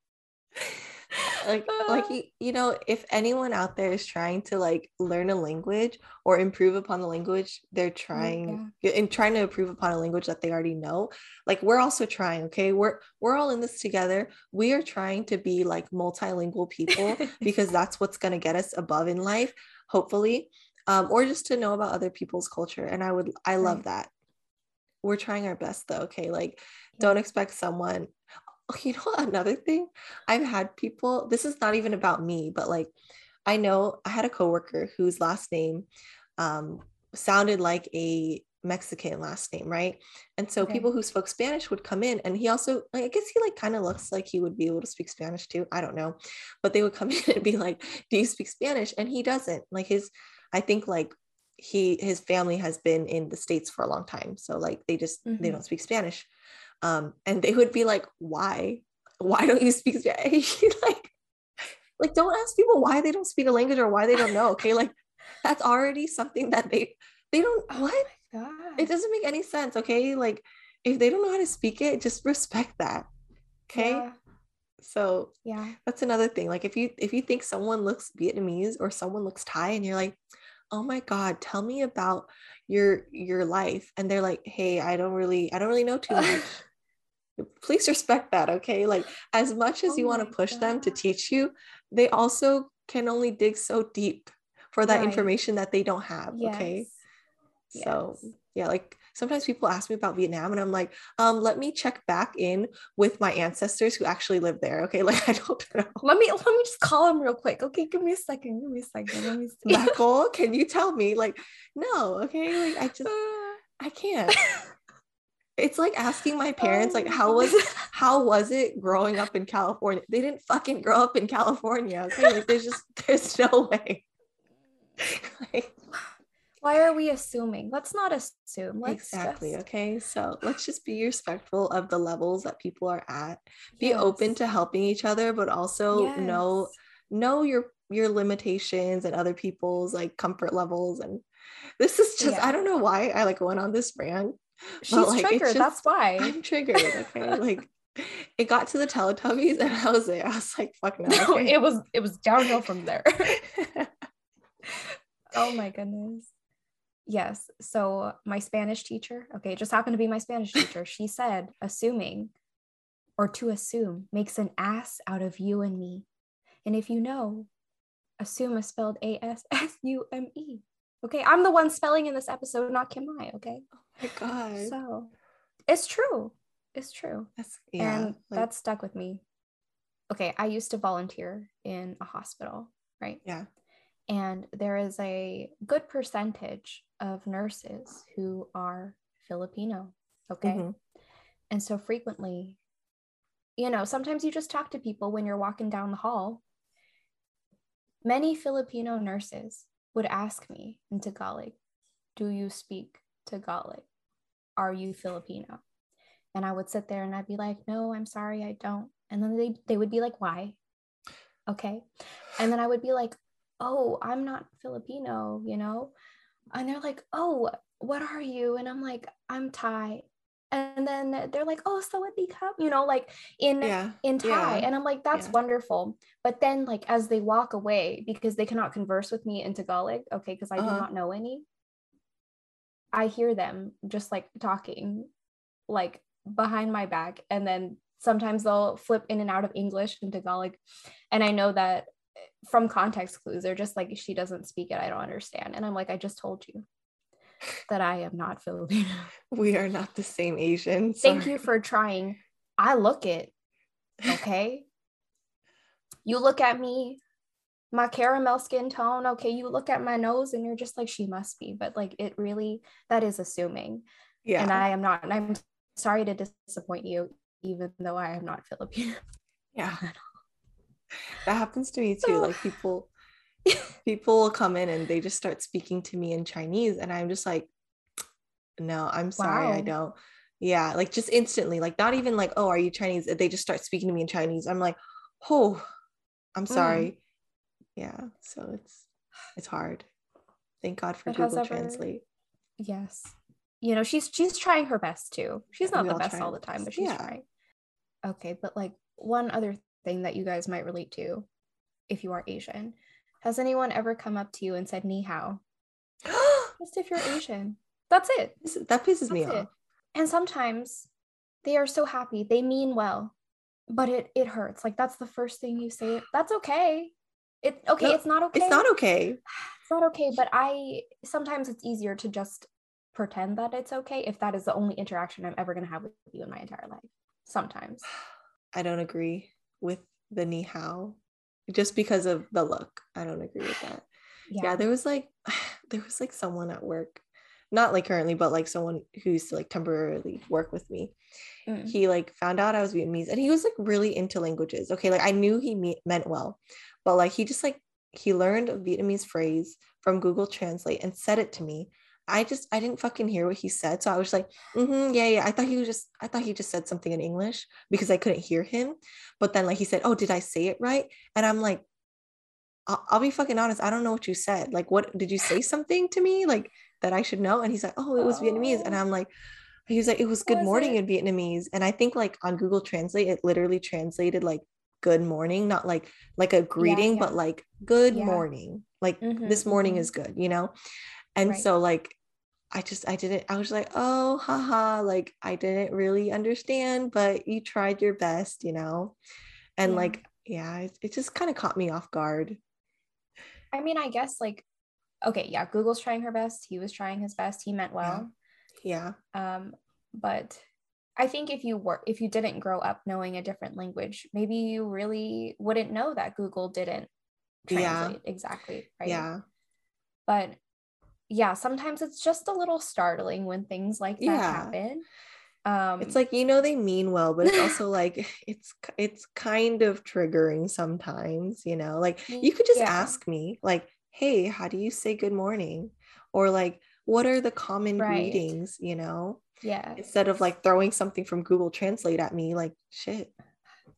Like like you, know if anyone out there is trying to like learn a language or improve upon the language they're Oh, trying and trying to improve upon a language that they already know like we're also trying okay? We're we're all in this together. We are trying to be like multilingual people because that's what's going to get us above in life hopefully um, or just to know about other people's culture and i would i love Right. that. We're trying our best though okay? Like Yeah. don't expect someone you know another thing i've had people this is not even about me but like i know i had a coworker whose last name um, sounded like a mexican last name right and so Okay. people who spoke spanish would come in and he also like, i guess he like kind of looks like he would be able to speak spanish too i don't know but they would come in and be like do you speak spanish and he doesn't like his i think like he his family has been in the states for a long time so like they just they Mhm. don't speak spanish um and they would be like why? Why don't you speak spanish? Like like don't ask people why they don't speak a language or why they don't know okay? Like that's already something that they they don't Oh what? It doesn't make any sense okay? Like if they don't know how to speak it just respect that okay? Yeah. so yeah. that's another thing like if you if you think someone looks vietnamese or someone looks thai and you're like oh my god tell me about your your life and they're like hey i don't really i don't really know too much please respect that okay like as much as Oh you want to push them to teach you they also can only dig so deep for that Right. information that they don't have okay Yes. so yeah, like sometimes people ask me about Vietnam and I'm like, um, let me check back in with my ancestors who actually live there. Okay. Like I don't know. Let me let me just call them real quick. Okay, give me a second. Give me a second. Let me see. Michael, can you tell me? Like, no, okay. Like I just I can't. It's like asking my parents, Oh like, how oh. was how was it growing up in California? They didn't fucking grow up in California. Okay. Like there's just there's no way. Like, Why are we assuming? Let's not assume. Let's exactly. just- Okay. So let's just be respectful of the levels that people are at. Be open to helping each other, but also know Yes. know your your limitations and other people's like comfort levels. And this is just I don't know why I like went on this rant. She's like, triggered. just- That's why. I'm triggered. Okay. like it got to the Teletubbies and I was there. I was like, fuck no. No, okay. it was it was downhill from there. oh my goodness. Yes. So my Spanish teacher, okay, it just happened to be my Spanish teacher. She said, assuming or to assume makes an ass out of you and me. And if you know, assume is spelled A S S U M E. Okay, I'm the one spelling in this episode, not Kimai. Okay, oh my god. so it's true. It's true. That's yeah. and like, that stuck with me. Okay, I used to volunteer in a hospital, right? yeah. And there is a good percentage of nurses who are Filipino. Okay. Mhm. And so frequently, you know, sometimes you just talk to people when you're walking down the hall. Many Filipino nurses would ask me in Tagalog, Do you speak Tagalog? Are you Filipino? And I would sit there and I'd be like, No, I'm sorry, I don't. And then they, they would be like, Why? Okay. And then I would be like, Oh, I'm not Filipino, you know? And they're like, Oh, what are you? And I'm like, I'm Thai. And then they're like, Oh, so what cup, you know, like in Yeah. in Thai. Yeah. And I'm like, that's Yeah. wonderful. But then, like, as they walk away, because they cannot converse with me in Tagalog, okay, because I do Uh-huh. not know any, I hear them just like talking, like behind my back. And then sometimes they'll flip in and out of English and Tagalog. And I know that from context clues, they're just like, she doesn't speak it. I don't understand. And I'm like, I just told you that I am not Filipino. We are not the same Asian. Thank you for trying. I look it. Okay. you look at me, my caramel skin tone. Okay. You look at my nose and you're just like, she must be. But like, it really, that is assuming. Yeah. And I am not. And I'm sorry to disappoint you, even though I am not Filipino. yeah. That happens to me too. Like people people will come in and they just start speaking to me in Chinese and I'm just like no, I'm sorry, I don't. Yeah, like just instantly, like not even like, oh, are you Chinese? They just start speaking to me in Chinese. I'm like, oh, I'm Mm. sorry. Yeah, so it's it's hard. Thank God for But Google ever- Translate. Yes. You know, she's she's trying her best too. She's not we the all best all the time, but she's Yeah. trying. Okay, but like one other thing that you guys might relate to if you are Asian. Has anyone ever come up to you and said ni hao? Just if you're Asian. That's it. that pisses me That's it. off. And sometimes they are so happy. They mean well, but it it hurts. Like that's the first thing you say. That's okay. It okay, No, it's not okay. It's not okay. It's not okay, but I sometimes it's easier to just pretend that it's okay if that is the only interaction I'm ever going to have with you in my entire life. Sometimes. I don't agree with the ni hao just because of the look. I don't agree with that. Yeah. there was like there was like someone at work, not like currently, but like someone who used to like temporarily work with me. Mm. He like found out I was Vietnamese and he was like really into languages. Okay, like I knew he me- meant well, but like he just like he learned a Vietnamese phrase from Google Translate and said it to me. I just I didn't fucking hear what he said, so I was like, mm-hmm, yeah, yeah. I thought he was just I thought he just said something in English because I couldn't hear him. But then like he said, oh, did I say it right? And I'm like, I'll, I'll be fucking honest. I don't know what you said. Like, what did you say something to me like that I should know? And he's like, oh, it was Vietnamese, and Oh. I'm like. He was like, it was good was morning it? in Vietnamese. And I think like on Google Translate, it literally translated like good morning, not like like a greeting, yeah. but like good Yeah. morning. Like Mhm, this morning mhm. is good, you know? And Right. so like I just I didn't I was like, oh haha, like I didn't really understand, but you tried your best, you know? And Yeah. like, yeah, it, it just kind of caught me off guard. I mean, I guess like okay, yeah, Google's trying her best. He was trying his best. He meant well. Yeah. Um, but I think if you were if you didn't grow up knowing a different language, maybe you really wouldn't know that Google didn't Yeah. translate exactly, right? Yeah. But yeah, sometimes it's just a little startling when things like that Yeah. happen. Um It's like you know they mean well, but it's also like it's it's kind of triggering sometimes, you know. Like you could just Yeah. ask me like, "Hey, how do you say good morning?" Or like, "What are the common Right. greetings?" you know? yeah. Instead of like throwing something from Google Translate at me like, "Shit."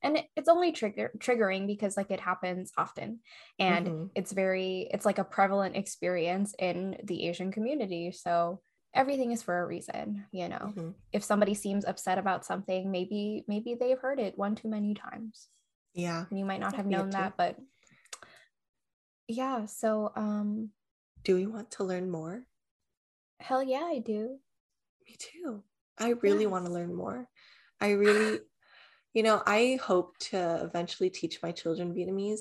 And it- it's only trigger triggering because like it happens often and Mhm. it's very it's like a prevalent experience in the asian community so everything is for a reason you know Mhm. if somebody seems upset about something maybe maybe they've heard it one too many times Yeah. and you might not have Could be it known that but yeah so um Do we want to learn more? hell yeah i do Me too. I really want to learn more. I really, you know, I hope to eventually teach my children Vietnamese,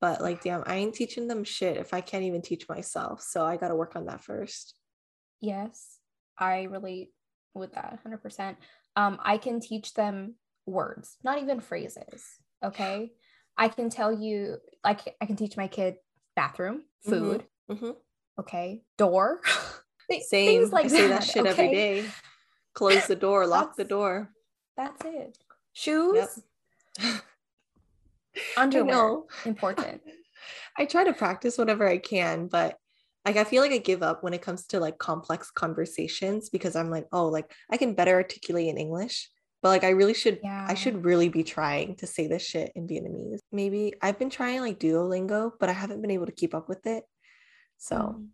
but like, damn, I ain't teaching them shit if I can't even teach myself. So I got to work on that first. yes i relate with that 100% um i can teach them words not even phrases okay i can tell you like i can teach my kid bathroom Mhm. food Mhm. okay door Same. things like I say that, shit every okay? day. Close the door, lock the door. that's it shoes Yep. underwear important I try to practice whatever I can, but like I feel like I give up when it comes to like complex conversations because I'm like, oh, like I can better articulate in English, but like I really should yeah I should really be trying to say this shit in Vietnamese. Maybe I've been trying like Duolingo, but I haven't been able to keep up with it. So Mm.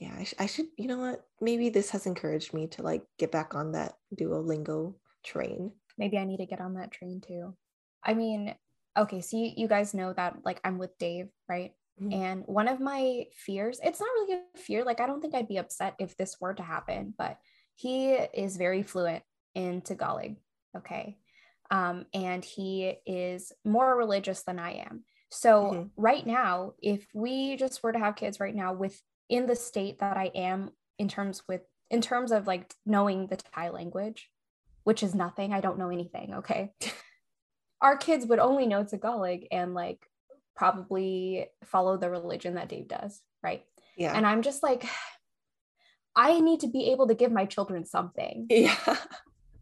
yeah, I, sh- I should, you know what? Maybe this has encouraged me to like get back on that Duolingo train. Maybe i need to get on that train too i mean okay so you, you guys know that like i'm with dave right Mhm. And one of my fears, it's not really a fear, like I don't think I'd be upset if this were to happen, but he is very fluent in Tagalog. Okay. Um, and he is more religious than I am. So Mhm. right now, if we just were to have kids right now within the state that I am in terms with in terms of like knowing the Thai language, which is nothing, I don't know anything, okay? Our kids would only know Tagalog and like probably follow the religion that Dave does, right? Yeah. And I'm just like, I need to be able to give my children something. yeah.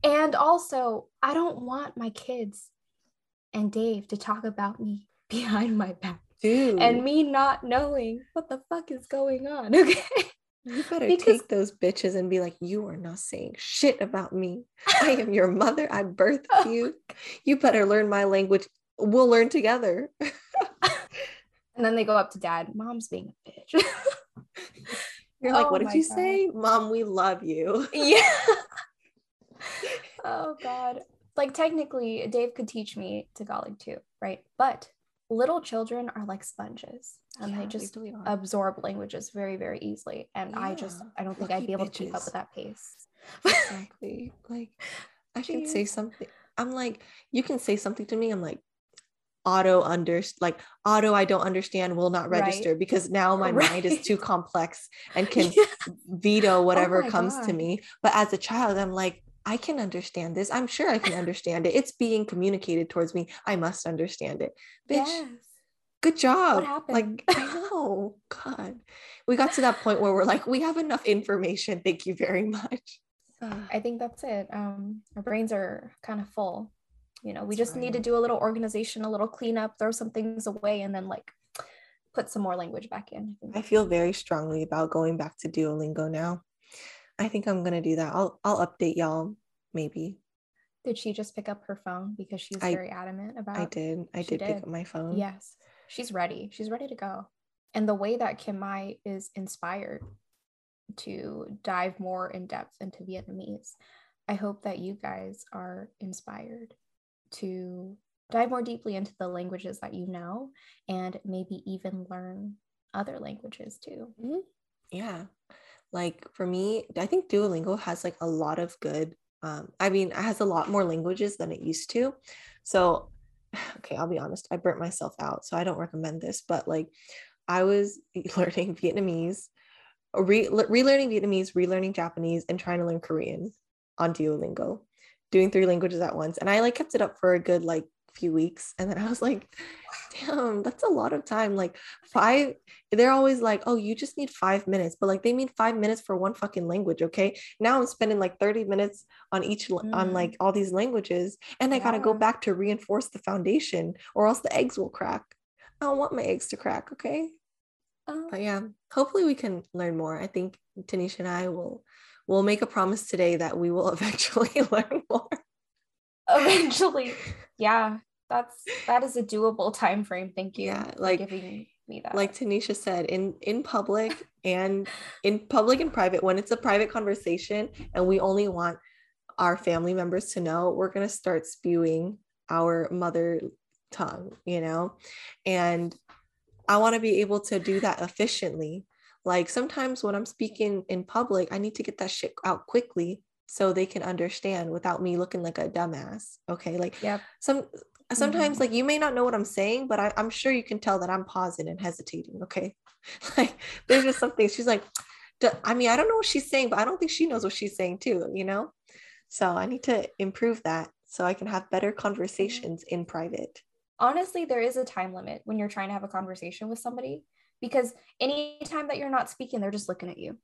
And also, I don't want my kids and Dave to talk about me behind my back Dude. and me not knowing what the fuck is going on. Okay. You better Because- take those bitches and be like, you are not saying shit about me. I am your mother. I birthed Oh you. You better learn my language. We'll learn together. And then they go up to dad, mom's being a bitch. You're like, Oh what did you God. say? Mom, we love you. yeah. oh God. Like technically, Dave could teach me Tagalog too, right? But little children are like sponges and Yeah, they just absorb languages very, very easily. And I just i don't think lucky I'd be able to keep up with that pace. exactly. Like I can say something. I'm like, you can say something to me. I'm like, auto under like auto I don't understand will not Right. register because now my mind is too complex and can Yeah. veto oh whatever my comes to me. But as a child, I'm like, I can understand this. I'm sure I can understand it. It's being communicated towards me. I must understand it. Bitch, Yes. Good job. happened? Like, I know. God. We got to that point where we're like, we have enough information. Thank you very much. I think that's it. Um, our brains are kind of full. You know, we That's just need to do a little organization, a little cleanup, throw some things away, and then like put some more language back in. I feel very strongly about going back to Duolingo now. I think I'm gonna do that. I'll I'll update y'all maybe. Did she just pick up her phone because she's I- very adamant about? I did. I she did, pick up my phone. Yes, she's ready. She's ready to go. And the way that Kimai is inspired to dive more in depth into Vietnamese, I hope that you guys are inspired to dive more deeply into the languages that you know and maybe even learn other languages too. Yeah. Like for me, I think Duolingo has like a lot of good um I mean, it has a lot more languages than it used to. So okay, I'll be honest, I burnt myself out, so I don't recommend this, but like I was learning Vietnamese, re- relearning Vietnamese, relearning Japanese and trying to learn Korean on Duolingo, doing three languages at once. And I like kept it up for a good like few weeks and then I was like, damn, that's a lot of time. Like five they're always like, oh, you just need five minutes, but like they mean five minutes for one fucking language. Okay. Now I'm spending like 30 minutes on each, l- on Mm. like all these languages, and I got to go back to reinforce the foundation or else the eggs will crack. I don't want my eggs to crack. Okay. Um, But yeah, hopefully we can learn more. I think Tanisha and I will, will make a promise today that we will eventually learn more. eventually, yeah, that's that is a doable time frame. Thank you. Yeah, for like- giving me that. like Tanisha said, in in public and in public and private, when it's a private conversation and we only want our family members to know, we're gonna start spewing our mother tongue, you know? And I want to be able to do that efficiently. Like sometimes when I'm speaking in public, I need to get that shit out quickly so they can understand without me looking like a dumbass. Okay. Like yep. some sometimes Mhm. like you may not know what i'm saying but I, i'm sure you can tell that i'm pausing and hesitating okay like there's just something she's like i mean i don't know what she's saying but i don't think she knows what she's saying too you know so i need to improve that so i can have better conversations in private honestly there is a time limit when you're trying to have a conversation with somebody because anytime that you're not speaking they're just looking at you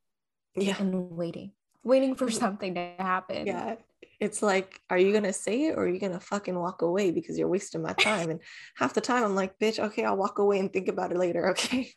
yeah and waiting waiting for something to happen. Yeah. It's like are you gonna say it or are you gonna fucking walk away because you're wasting my time? And half the time i'm like bitch okay i'll walk away and think about it later okay?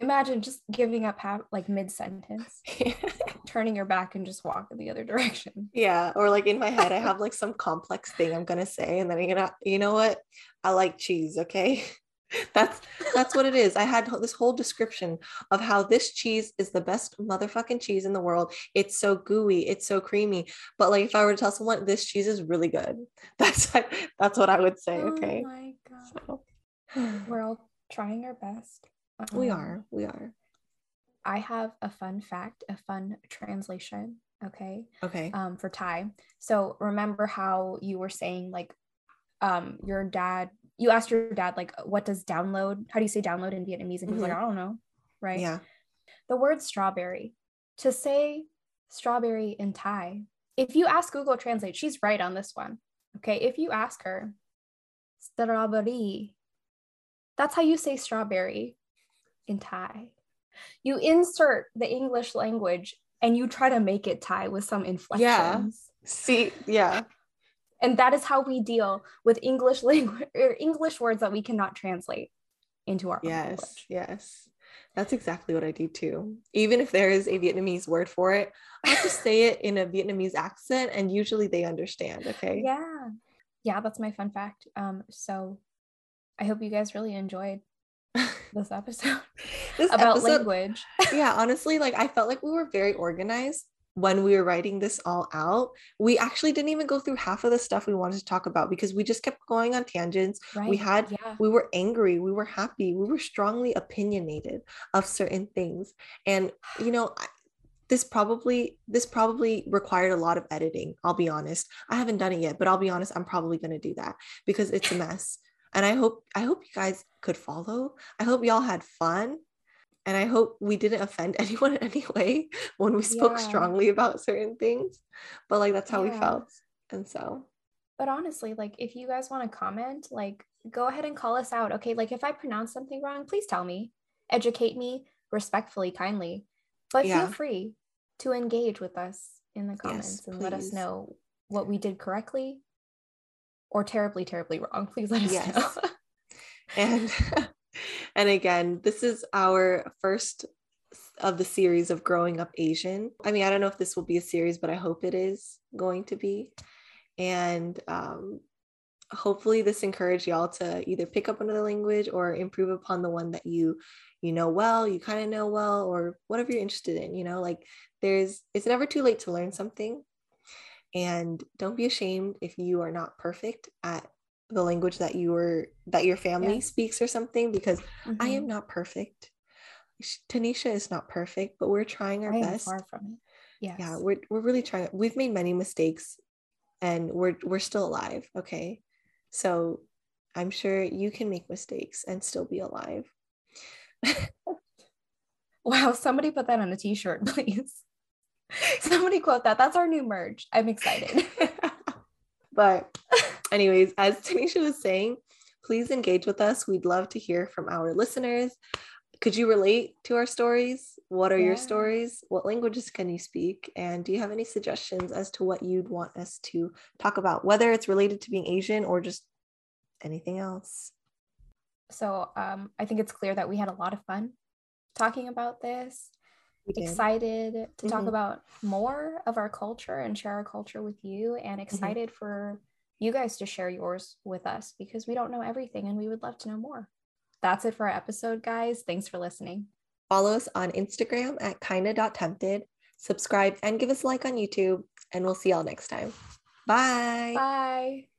Imagine just giving up half like mid-sentence turning your back and just walk in the other direction. Yeah, or like in my head, I have like some complex thing I'm gonna say, and then I'm gonna, you know what? I like cheese. Okay, that's that's what it is. I had this whole description of how this cheese is the best motherfucking cheese in the world. It's so gooey, it's so creamy. But like, if I were to tell someone this cheese is really good, that's what, that's what I would say. Okay, oh my god so we're all trying our best we Um, are, we are. i have a fun fact a fun translation okay Okay. um, for Thai. So remember how you were saying like um your dad you asked your dad like what does download how do you say download in Vietnamese and he was like mm-hmm. I don't know right Yeah. the word strawberry to say strawberry in Thai if you ask Google Translate she's right on this one okay if you ask her strawberry that's how you say strawberry in Thai you insert the English language and you try to make it Thai with some inflections. yeah See, yeah. And that is how we deal with English language or English words that we cannot translate into our Yes, language. yes. That's exactly what I do too. Even if there is a Vietnamese word for it, I just say it in a Vietnamese accent and usually they understand. Okay. Yeah. Yeah, that's my fun fact. Um, so I hope you guys really enjoyed this episode this about episode, language. yeah, honestly, like I felt like we were very organized, when we were writing this all out, we actually didn't even go through half of the stuff we wanted to talk about because we just kept going on tangents. Right. We had, yeah. we were angry, we were happy, we were strongly opinionated of certain things. And, you know, this probably this probably required a lot of editing i'll be honest i haven't done it yet but i'll be honest i'm probably going to do that because it's a mess and i hope i hope you guys could follow i hope y'all had fun and I hope we didn't offend anyone in any way when we spoke yeah. strongly about certain things. But like that's how yeah. we felt. And so but honestly, like if you guys want to comment, like go ahead and call us out. Okay. Like if I pronounce something wrong, please tell me. Educate me respectfully, kindly. But yeah. feel free to engage with us in the comments yes, and let us know what we did correctly or terribly, terribly wrong. Please let us yes. know. and and again, this is our first of the series of growing up Asian. I mean, I don't know if this will be a series, but I hope it is going to be. And um, hopefully, this encouraged y'all to either pick up another language or improve upon the one that you you know well, you kind of know well, or whatever you're interested in. You know, like there's it's never too late to learn something. And don't be ashamed if you are not perfect at the language that you were that your family yeah. speaks or something because mm-hmm. I am mm-hmm. not perfect. Tanisha is not perfect, but we're trying our best. Far from it. Yes. Yeah, we're we're really trying. We've made many mistakes and we're we're still alive, okay? So I'm sure you can make mistakes and still be alive. wow, somebody put that on a t-shirt, please. somebody quote that. That's our new merge. I'm excited. but anyways, as Tanisha was saying, please engage with us. We'd love to hear from our listeners. Could you relate to our stories? What are yeah. your stories? What languages can you speak? And do you have any suggestions as to what you'd want us to talk about, whether it's related to being Asian or just anything else? So um, I think it's clear that we had a lot of fun talking about this. Excited to mm-hmm. talk about more of our culture and share our culture with you, and mm-hmm. excited mm-hmm. for you guys to share yours with us because we don't know everything and we would love to know more. That's it for our episode, guys. Thanks for listening. Follow us on Instagram at kinda.tempted, subscribe and give us a like on YouTube, and we'll see y'all next time. Bye. Bye.